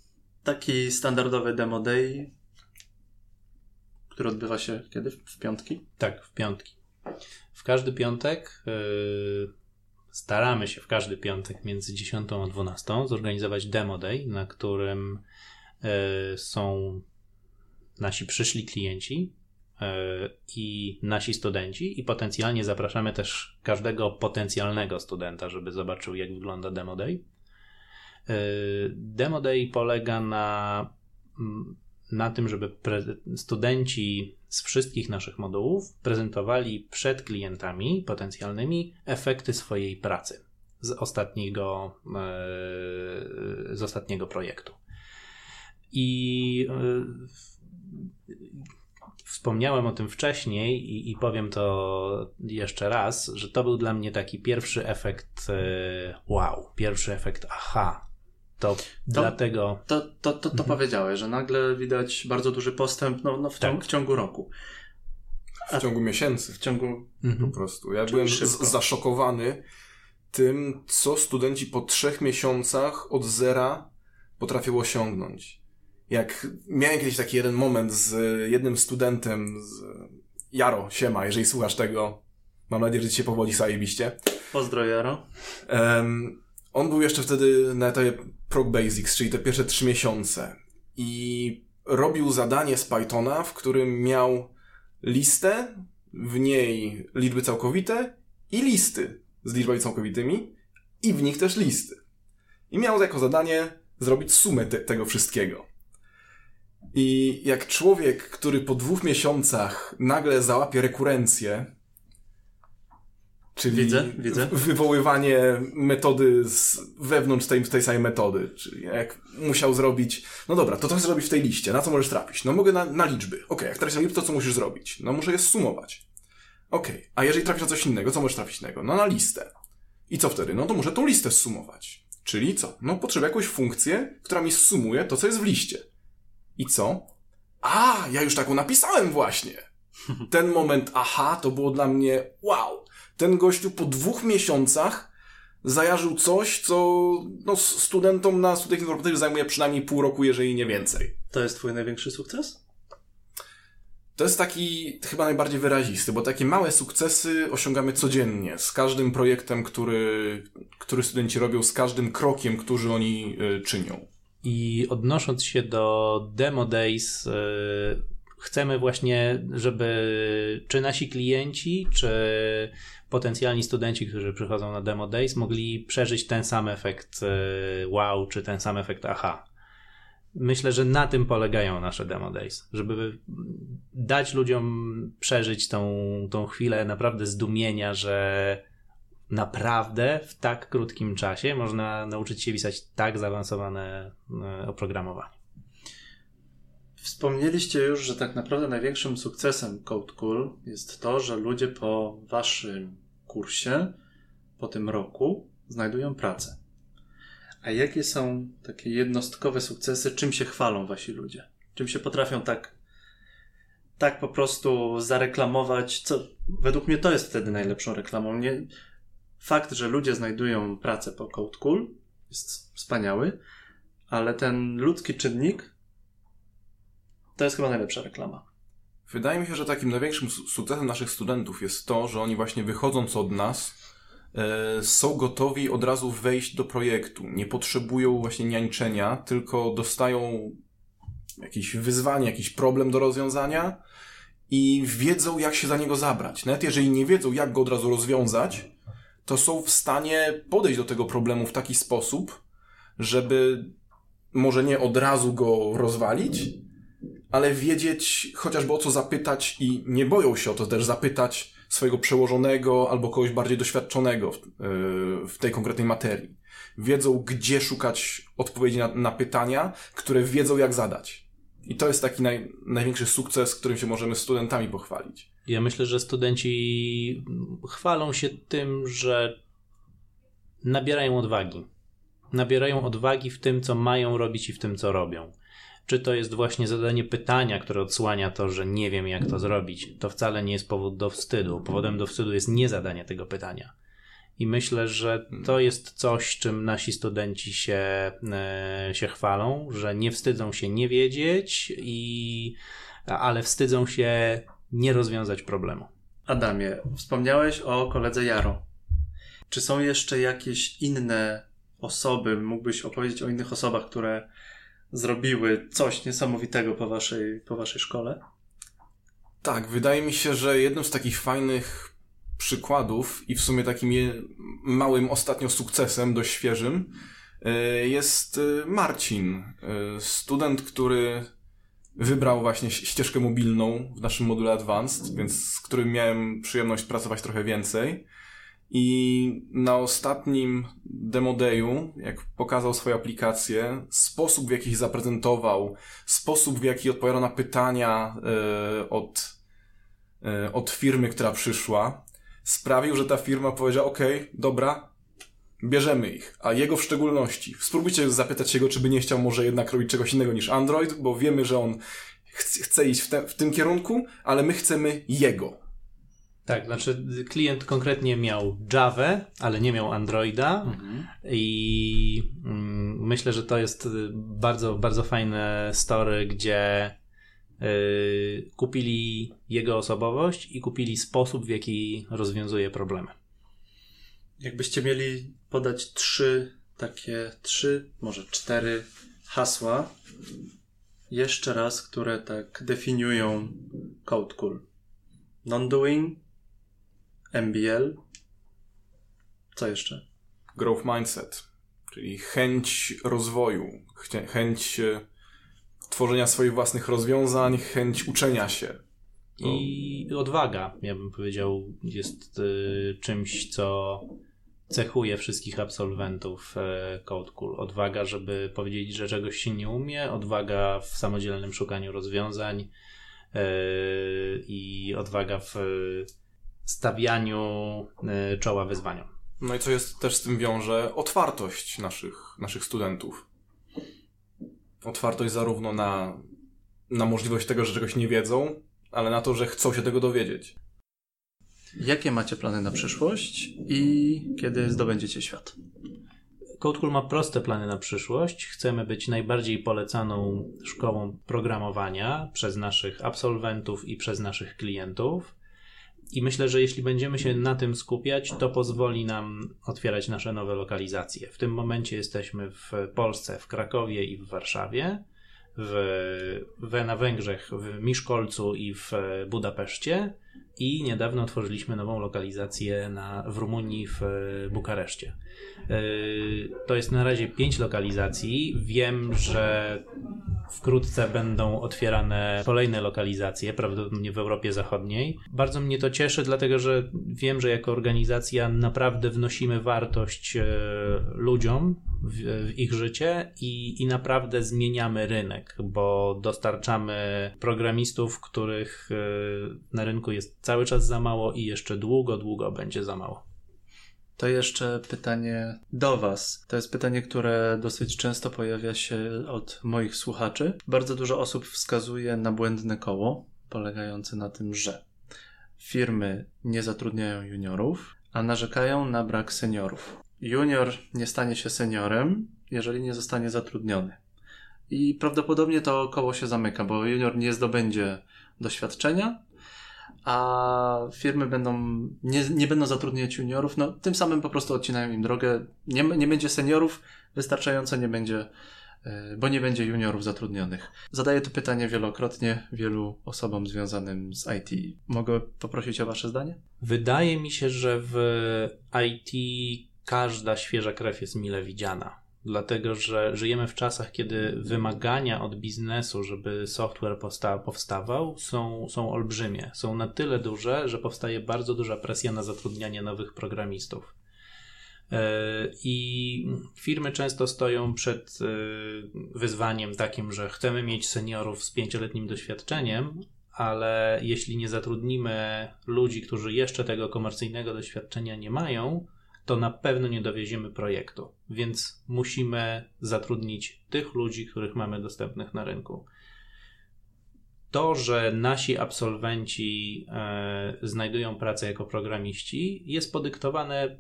Taki standardowy Demo Day, który odbywa się kiedy? W piątki? Tak, w piątki. W każdy piątek yy, staramy się w każdy piątek między 10 a 12 zorganizować Demo Day, na którym yy, są nasi przyszli klienci yy, i nasi studenci i potencjalnie zapraszamy też każdego potencjalnego studenta, żeby zobaczył jak wygląda Demo Day. Demo Day polega na, na tym, żeby studenci z wszystkich naszych modułów prezentowali przed klientami potencjalnymi efekty swojej pracy z ostatniego, z ostatniego projektu. I wspomniałem o tym wcześniej i, i, powiem to jeszcze raz, że to był dla mnie taki pierwszy efekt wow, pierwszy efekt aha, to, to dlatego. To, to, to, to mhm. powiedziałeś, że nagle widać bardzo duży postęp no, no w, tak. w ciągu roku. A w ciągu miesięcy. W ciągu. Mhm. Po prostu. Ja byłem zaszokowany tym, co studenci po trzech miesiącach od zera potrafią osiągnąć. Jak miałem kiedyś taki jeden moment z jednym studentem, z Jaro, siema, jeżeli słuchasz tego, mam nadzieję, że ci się powodzi sajebiście. Pozdro, Jaro. Um, on był jeszcze wtedy na etapie Prog Basics, czyli te pierwsze trzy miesiące. I robił zadanie z Pythona, w którym miał listę, w niej liczby całkowite i listy z liczbami całkowitymi i w nich też listy. I miał jako zadanie zrobić sumę te tego wszystkiego. I jak człowiek, który po dwóch miesiącach nagle załapie rekurencję, Czyli widzę, widzę. wywoływanie metody z wewnątrz tej, tej samej metody. Czyli jak musiał zrobić, no dobra, to co chcesz zrobić w tej liście? Na co możesz trafić? No mogę na, na liczby. Okej, okay, jak trafisz na liczby, to co musisz zrobić? No muszę je sumować. Okej, okay. a jeżeli trafisz na coś innego, co możesz trafić innego? No na listę. I co wtedy? No to muszę tą listę zsumować. Czyli co? No potrzebuję jakąś funkcję, która mi sumuje to, co jest w liście. I co? A, ja już taką napisałem właśnie. Ten moment, aha, to było dla mnie wow ten gościu po dwóch miesiącach zajarzył coś, co no, studentom na studiach informatyki zajmuje przynajmniej pół roku, jeżeli nie więcej. To jest twój największy sukces? To jest taki chyba najbardziej wyrazisty, bo takie małe sukcesy osiągamy codziennie z każdym projektem, który, który studenci robią, z każdym krokiem, który oni y, czynią. I odnosząc się do Demo Days, y, chcemy właśnie, żeby czy nasi klienci, czy potencjalni studenci, którzy przychodzą na Demo Days, mogli przeżyć ten sam efekt y, wow, czy ten sam efekt aha. Myślę, że na tym polegają nasze Demo Days, żeby dać ludziom przeżyć tą, tą chwilę naprawdę zdumienia, że naprawdę w tak krótkim czasie można nauczyć się pisać tak zaawansowane e, oprogramowanie. Wspomnieliście już, że tak naprawdę największym sukcesem Code Cool jest to, że ludzie po waszym kursie, po tym roku, znajdują pracę. A jakie są takie jednostkowe sukcesy? Czym się chwalą wasi ludzie? Czym się potrafią tak, tak po prostu zareklamować? Co, według mnie to jest wtedy najlepszą reklamą. Nie, fakt, że ludzie znajdują pracę po Code Cool jest wspaniały, ale ten ludzki czynnik to jest chyba najlepsza reklama. Wydaje mi się, że takim największym sukcesem naszych studentów jest to, że oni właśnie wychodząc od nas e, są gotowi od razu wejść do projektu. Nie potrzebują właśnie niańczenia, tylko dostają jakieś wyzwanie, jakiś problem do rozwiązania i wiedzą, jak się za niego zabrać. Nawet jeżeli nie wiedzą, jak go od razu rozwiązać, to są w stanie podejść do tego problemu w taki sposób, żeby może nie od razu go rozwalić, ale wiedzieć chociażby o co zapytać i nie boją się o to też zapytać swojego przełożonego albo kogoś bardziej doświadczonego w, yy, w tej konkretnej materii. Wiedzą, gdzie szukać odpowiedzi na, na, pytania, które wiedzą, jak zadać. I to jest taki naj, największy sukces, którym się możemy studentami pochwalić. Ja myślę, że studenci chwalą się tym, że nabierają odwagi. Nabierają odwagi w tym, co mają robić i w tym, co robią. Czy to jest właśnie zadanie pytania, które odsłania to, że nie wiem, jak to zrobić, to wcale nie jest powód do wstydu. Powodem do wstydu jest niezadanie tego pytania. I myślę, że to jest coś, czym nasi studenci się, e, się chwalą, że nie wstydzą się nie wiedzieć, i, ale wstydzą się nie rozwiązać problemu. Adamie, wspomniałeś o koledze Jaro. Czy są jeszcze jakieś inne osoby, mógłbyś opowiedzieć o innych osobach, które zrobiły coś niesamowitego po waszej, po waszej szkole? Tak, wydaje mi się, że jednym z takich fajnych przykładów i w sumie takim małym ostatnio sukcesem, dość świeżym, e, jest e, Marcin, e, student, który wybrał właśnie ścieżkę mobilną w naszym module Advanced, więc z którym miałem przyjemność pracować trochę więcej. I na ostatnim demo dayu, jak pokazał swoją aplikację, sposób w jaki zaprezentował, sposób w jaki odpowiadał na pytania yy, od, yy, od firmy, która przyszła, sprawił, że ta firma powiedziała: OK, dobra, bierzemy ich. A jego w szczególności. Spróbujcie zapytać jego, czy by nie chciał może jednak robić czegoś innego niż Android, bo wiemy, że on ch chce iść w, te, w tym kierunku, ale my chcemy jego. Tak, znaczy klient konkretnie miał Java, ale nie miał Androida mhm. i mm, myślę, że to jest bardzo, bardzo fajne story, gdzie y, kupili jego osobowość i kupili sposób, w jaki rozwiązuje problemy. Jakbyście mieli podać trzy takie, trzy, może cztery hasła, jeszcze raz, które tak definiują Code Cool. Non-doing, MBL. Co jeszcze? Growth mindset, czyli chęć rozwoju, chęć e, tworzenia swoich własnych rozwiązań, chęć uczenia się. I odwaga, ja bym powiedział, jest y, czymś, co cechuje wszystkich absolwentów y, Code Cool. Odwaga, żeby powiedzieć, że czegoś się nie umie, odwaga w samodzielnym szukaniu rozwiązań y, i odwaga w stawianiu y, czoła wyzwaniom. No i co jest też z tym wiąże? Otwartość naszych, naszych studentów. Otwartość zarówno na, na możliwość tego, że czegoś nie wiedzą, ale na to, że chcą się tego dowiedzieć. Jakie macie plany na przyszłość i kiedy zdobędziecie świat? CodeCool ma proste plany na przyszłość. Chcemy być najbardziej polecaną szkołą programowania przez naszych absolwentów i przez naszych klientów. I myślę, że jeśli będziemy się na tym skupiać, to pozwoli nam otwierać nasze nowe lokalizacje. W tym momencie jesteśmy w Polsce, w Krakowie i w Warszawie, w, w, na Węgrzech, w Miszkolcu i w Budapeszcie i niedawno otworzyliśmy nową lokalizację na, w Rumunii, w Bukareszcie. Yy, to jest na razie pięć lokalizacji. Wiem, że wkrótce będą otwierane kolejne lokalizacje, prawdopodobnie w Europie Zachodniej. Bardzo mnie to cieszy, dlatego że wiem, że jako organizacja naprawdę wnosimy wartość yy, ludziom w, w ich życie i, i naprawdę zmieniamy rynek, bo dostarczamy programistów, których na rynku jest cały czas za mało i jeszcze długo, długo będzie za mało. To jeszcze pytanie do Was. To jest pytanie, które dosyć często pojawia się od moich słuchaczy. Bardzo dużo osób wskazuje na błędne koło, polegające na tym, że firmy nie zatrudniają juniorów, a narzekają na brak seniorów. Junior nie stanie się seniorem, jeżeli nie zostanie zatrudniony. I prawdopodobnie to koło się zamyka, bo junior nie zdobędzie doświadczenia, a firmy będą, nie, nie będą zatrudniać juniorów, no tym samym po prostu odcinają im drogę. Nie, nie będzie seniorów, wystarczająco nie będzie, e, bo nie będzie juniorów zatrudnionych. Zadaję to pytanie wielokrotnie wielu osobom związanym z IT. Mogę poprosić o Wasze zdanie? Wydaje mi się, że w IT każda świeża krew jest mile widziana dlatego że żyjemy w czasach, kiedy wymagania od biznesu, żeby software powsta powstawał, są, są olbrzymie. Są na tyle duże, że powstaje bardzo duża presja na zatrudnianie nowych programistów. E, I firmy często stoją przed e, wyzwaniem takim, że chcemy mieć seniorów z pięcioletnim doświadczeniem, ale jeśli nie zatrudnimy ludzi, którzy jeszcze tego komercyjnego doświadczenia nie mają, to na pewno nie dowieziemy projektu. Więc musimy zatrudnić tych ludzi, których mamy dostępnych na rynku. To, że nasi absolwenci e, znajdują pracę jako programiści, jest podyktowane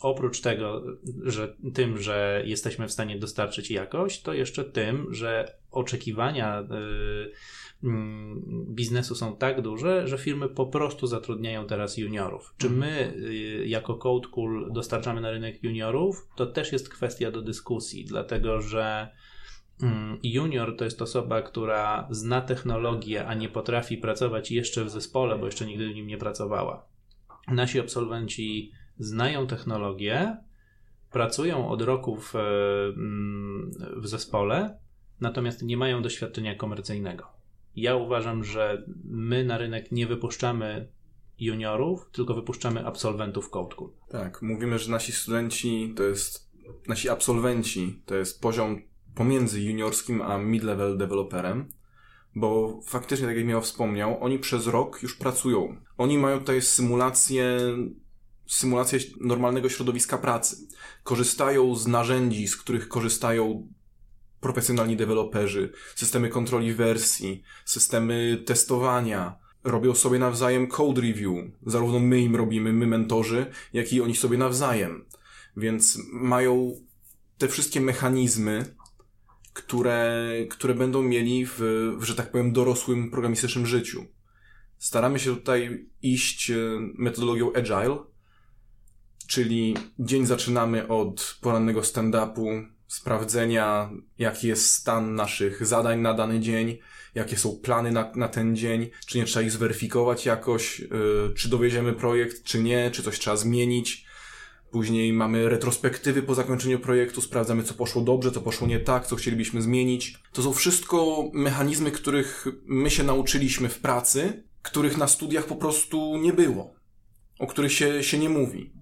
oprócz tego, że tym, że jesteśmy w stanie dostarczyć jakość, to jeszcze tym, że oczekiwania. E, Mm, biznesu są tak duże, że firmy po prostu zatrudniają teraz juniorów. Czy my y, jako Code Cool dostarczamy na rynek juniorów? To też jest kwestia do dyskusji, dlatego że mm, junior to jest osoba, która zna technologię, a nie potrafi pracować jeszcze w zespole, bo jeszcze nigdy w nim nie pracowała. Nasi absolwenci znają technologię, pracują od roku w, mm, w zespole, natomiast nie mają doświadczenia komercyjnego. Ja uważam, że my na rynek nie wypuszczamy juniorów, tylko wypuszczamy absolwentów CodeCool. Tak, mówimy, że nasi studenci to jest, nasi absolwenci to jest poziom pomiędzy juniorskim a mid-level developerem, bo faktycznie, tak jak Michał wspomniał, oni przez rok już pracują. Oni mają tutaj symulację, symulację normalnego środowiska pracy. Korzystają z narzędzi, z których korzystają profesjonalni deweloperzy, systemy kontroli wersji, systemy testowania, robią sobie nawzajem code review. Zarówno my im robimy, my mentorzy, jak i oni sobie nawzajem. Więc mają te wszystkie mechanizmy, które, które będą mieli w, w, że tak powiem, dorosłym programistycznym życiu. Staramy się tutaj iść e, metodologią agile, czyli dzień zaczynamy od porannego stand-upu, sprawdzenia, jaki jest stan naszych zadań na dany dzień, jakie są plany na, na ten dzień, czy nie trzeba ich zweryfikować jakoś, yy, czy dowieziemy projekt, czy nie, czy coś trzeba zmienić. Później mamy retrospektywy po zakończeniu projektu, sprawdzamy, co poszło dobrze, co poszło nie tak, co chcielibyśmy zmienić. To są wszystko mechanizmy, których my się nauczyliśmy w pracy, których na studiach po prostu nie było, o których się, się nie mówi.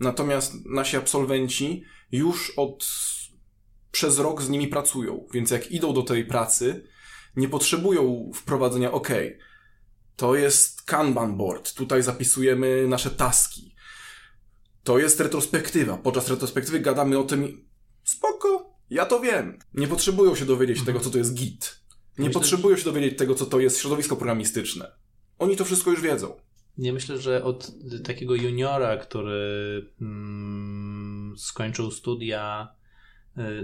Natomiast nasi absolwenci już od przez rok z nimi pracują, więc jak idą do tej pracy, nie potrzebują wprowadzenia, ok, to jest Kanban board, tutaj zapisujemy nasze taski. To jest retrospektywa. Podczas retrospektywy gadamy o tym, spoko, ja to wiem. Nie potrzebują się dowiedzieć mhm. tego, co to jest Git. Nie myślę, potrzebują się dowiedzieć tego, co to jest środowisko programistyczne. Oni to wszystko już wiedzą. Nie myślę, że od takiego juniora, który mm, skończył studia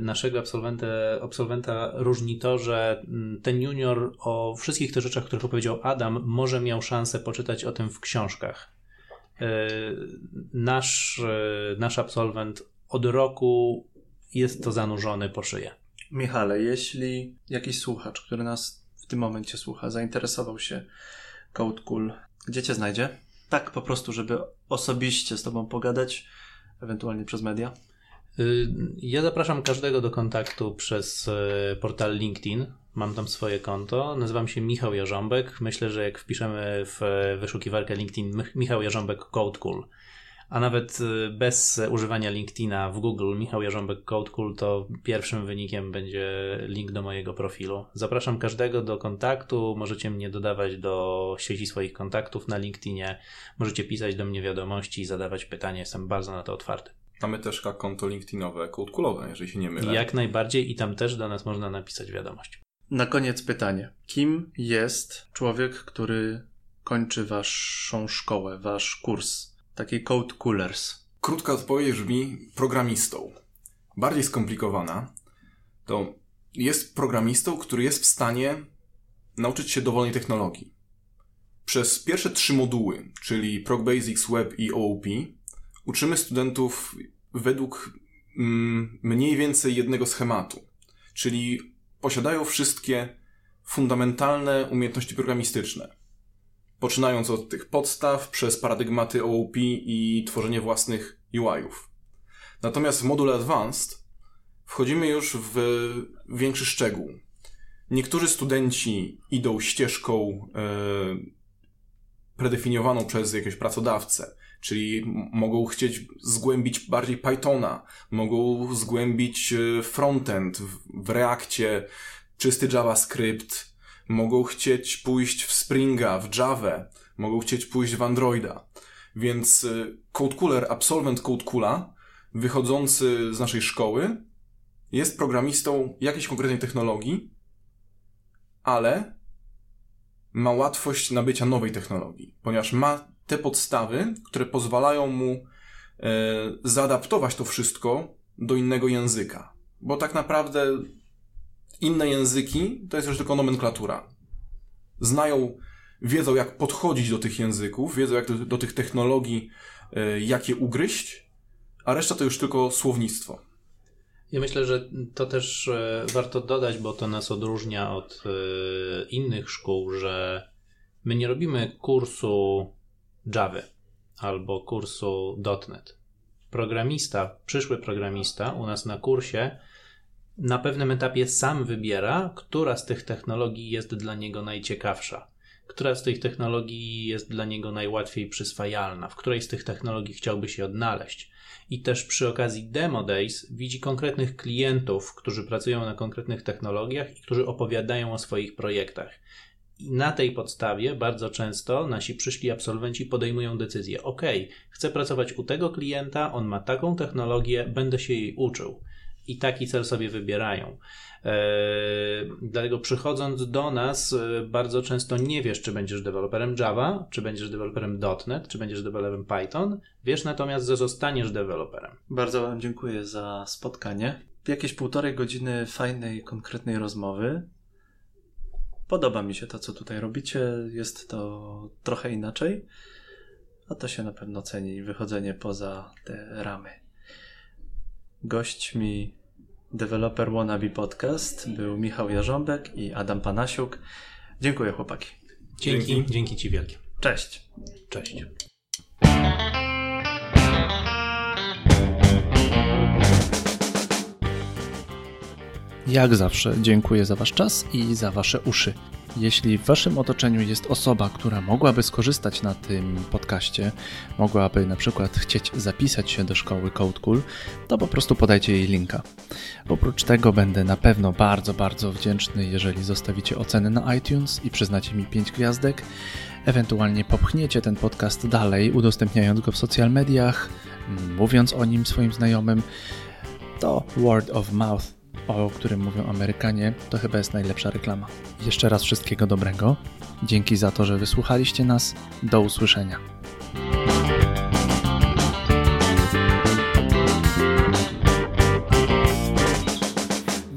naszego absolwenta, absolwenta różni to, że mm, ten junior o wszystkich tych rzeczach, o których opowiedział Adam, może miał szansę poczytać o tym w książkach. Y, nasz, y, nasz absolwent od roku jest to zanurzony po szyję. Michale, jeśli jakiś słuchacz, który nas w tym momencie słucha, zainteresował się Code Cool, gdzie cię znajdzie? Tak po prostu, żeby osobiście z tobą pogadać, ewentualnie przez media. Y, ja zapraszam każdego do kontaktu przez y, portal LinkedIn. Mam tam swoje konto. Nazywam się Michał Jarząbek. Myślę, że jak wpiszemy w wyszukiwarkę LinkedIn Michał Jarząbek Code Cool, a nawet y, bez używania LinkedIna w Google Michał Jarząbek Code Cool, to pierwszym wynikiem będzie link do mojego profilu. Zapraszam każdego do kontaktu. Możecie mnie dodawać do sieci swoich kontaktów na LinkedInie. Możecie pisać do mnie wiadomości i zadawać pytania. Jestem bardzo na to otwarty. Mamy też konto LinkedInowe, codecoolowe, jeżeli się nie mylę. Jak najbardziej i tam też do nas można napisać wiadomość. Na koniec pytanie. Kim jest człowiek, który kończy waszą szkołę, wasz kurs? Taki Code Coolers. Krótka odpowiedź brzmi programistą. Bardziej skomplikowana to jest programistą, który jest w stanie nauczyć się dowolnej technologii. Przez pierwsze trzy moduły, czyli Prog Basics, Web i OOP, uczymy studentów według mm, mniej więcej jednego schematu, czyli posiadają wszystkie fundamentalne umiejętności programistyczne. Poczynając od tych podstaw, przez paradygmaty OOP i tworzenie własnych UI-ów. Natomiast w module Advanced wchodzimy już w większy szczegół. Niektórzy studenci idą ścieżką e, predefiniowaną przez jakiegoś pracodawcę, czyli mogą chcieć zgłębić bardziej Pythona, mogą zgłębić e, frontend w Reakcie, czysty JavaScript, mogą chcieć pójść w Springa, w Java, mogą chcieć pójść w Androida. Więc e, CodeCooler, absolwent CodeCoola, wychodzący z naszej szkoły, jest programistą jakiejś konkretnej technologii, ale ma łatwość nabycia nowej technologii, ponieważ ma te podstawy, które pozwalają mu e, zaadaptować to wszystko do innego języka. Bo tak naprawdę inne języki to jest już tylko nomenklatura. Znają, wiedzą jak podchodzić do tych języków, wiedzą jak do, do tych technologii, e, jak je ugryźć, a reszta to już tylko słownictwo. Ja myślę, że to też e, warto dodać, bo to nas odróżnia od innych szkół, że my nie robimy kursu Java albo kursu .NET. Programista, przyszły programista u nas na kursie na pewnym etapie sam wybiera, która z tych technologii jest dla niego najciekawsza, która z tych technologii jest dla niego najłatwiej przyswajalna, w której z tych technologii chciałby się odnaleźć. I też przy okazji Demo Days widzi konkretnych klientów, którzy pracują na konkretnych technologiach i którzy opowiadają o swoich projektach. I na tej podstawie bardzo często nasi przyszli absolwenci podejmują decyzję: OK, chcę pracować u tego klienta, on ma taką technologię, będę się jej uczył. I taki cel sobie wybierają. Eee, dlatego przychodząc do nas, e, bardzo często nie wiesz, czy będziesz deweloperem Java, czy będziesz deweloperem .NET, czy będziesz deweloperem Python. Wiesz natomiast, że zostaniesz deweloperem. Bardzo Wam dziękuję za spotkanie. Jakieś półtorej godziny fajnej, konkretnej rozmowy. Podoba mi się to, co tutaj robicie. Jest to trochę inaczej, a to się na pewno ceni wychodzenie poza te ramy. Gośćmi Developer Wannabe Podcast był Michał Jarząbek i Adam Panasiuk. Dziękuję chłopaki. Dzięki, dzięki, dzięki Ci wielkie. Cześć. Cześć. Jak zawsze dziękuję za Wasz czas i za Wasze uszy. Jeśli w Waszym otoczeniu jest osoba, która mogłaby skorzystać na tym podcaście, mogłaby na przykład chcieć zapisać się do szkoły Code Cool, to po prostu podajcie jej linka. Oprócz tego będę na pewno bardzo, bardzo wdzięczny, jeżeli zostawicie ocenę na iTunes i przyznacie mi 5 gwiazdek, ewentualnie popchniecie ten podcast dalej, udostępniając go w social mediach, mówiąc o nim swoim znajomym. To word of mouth o którym mówią Amerykanie, to chyba jest najlepsza reklama. Jeszcze raz wszystkiego dobrego. Dzięki za to, że wysłuchaliście nas. Do usłyszenia.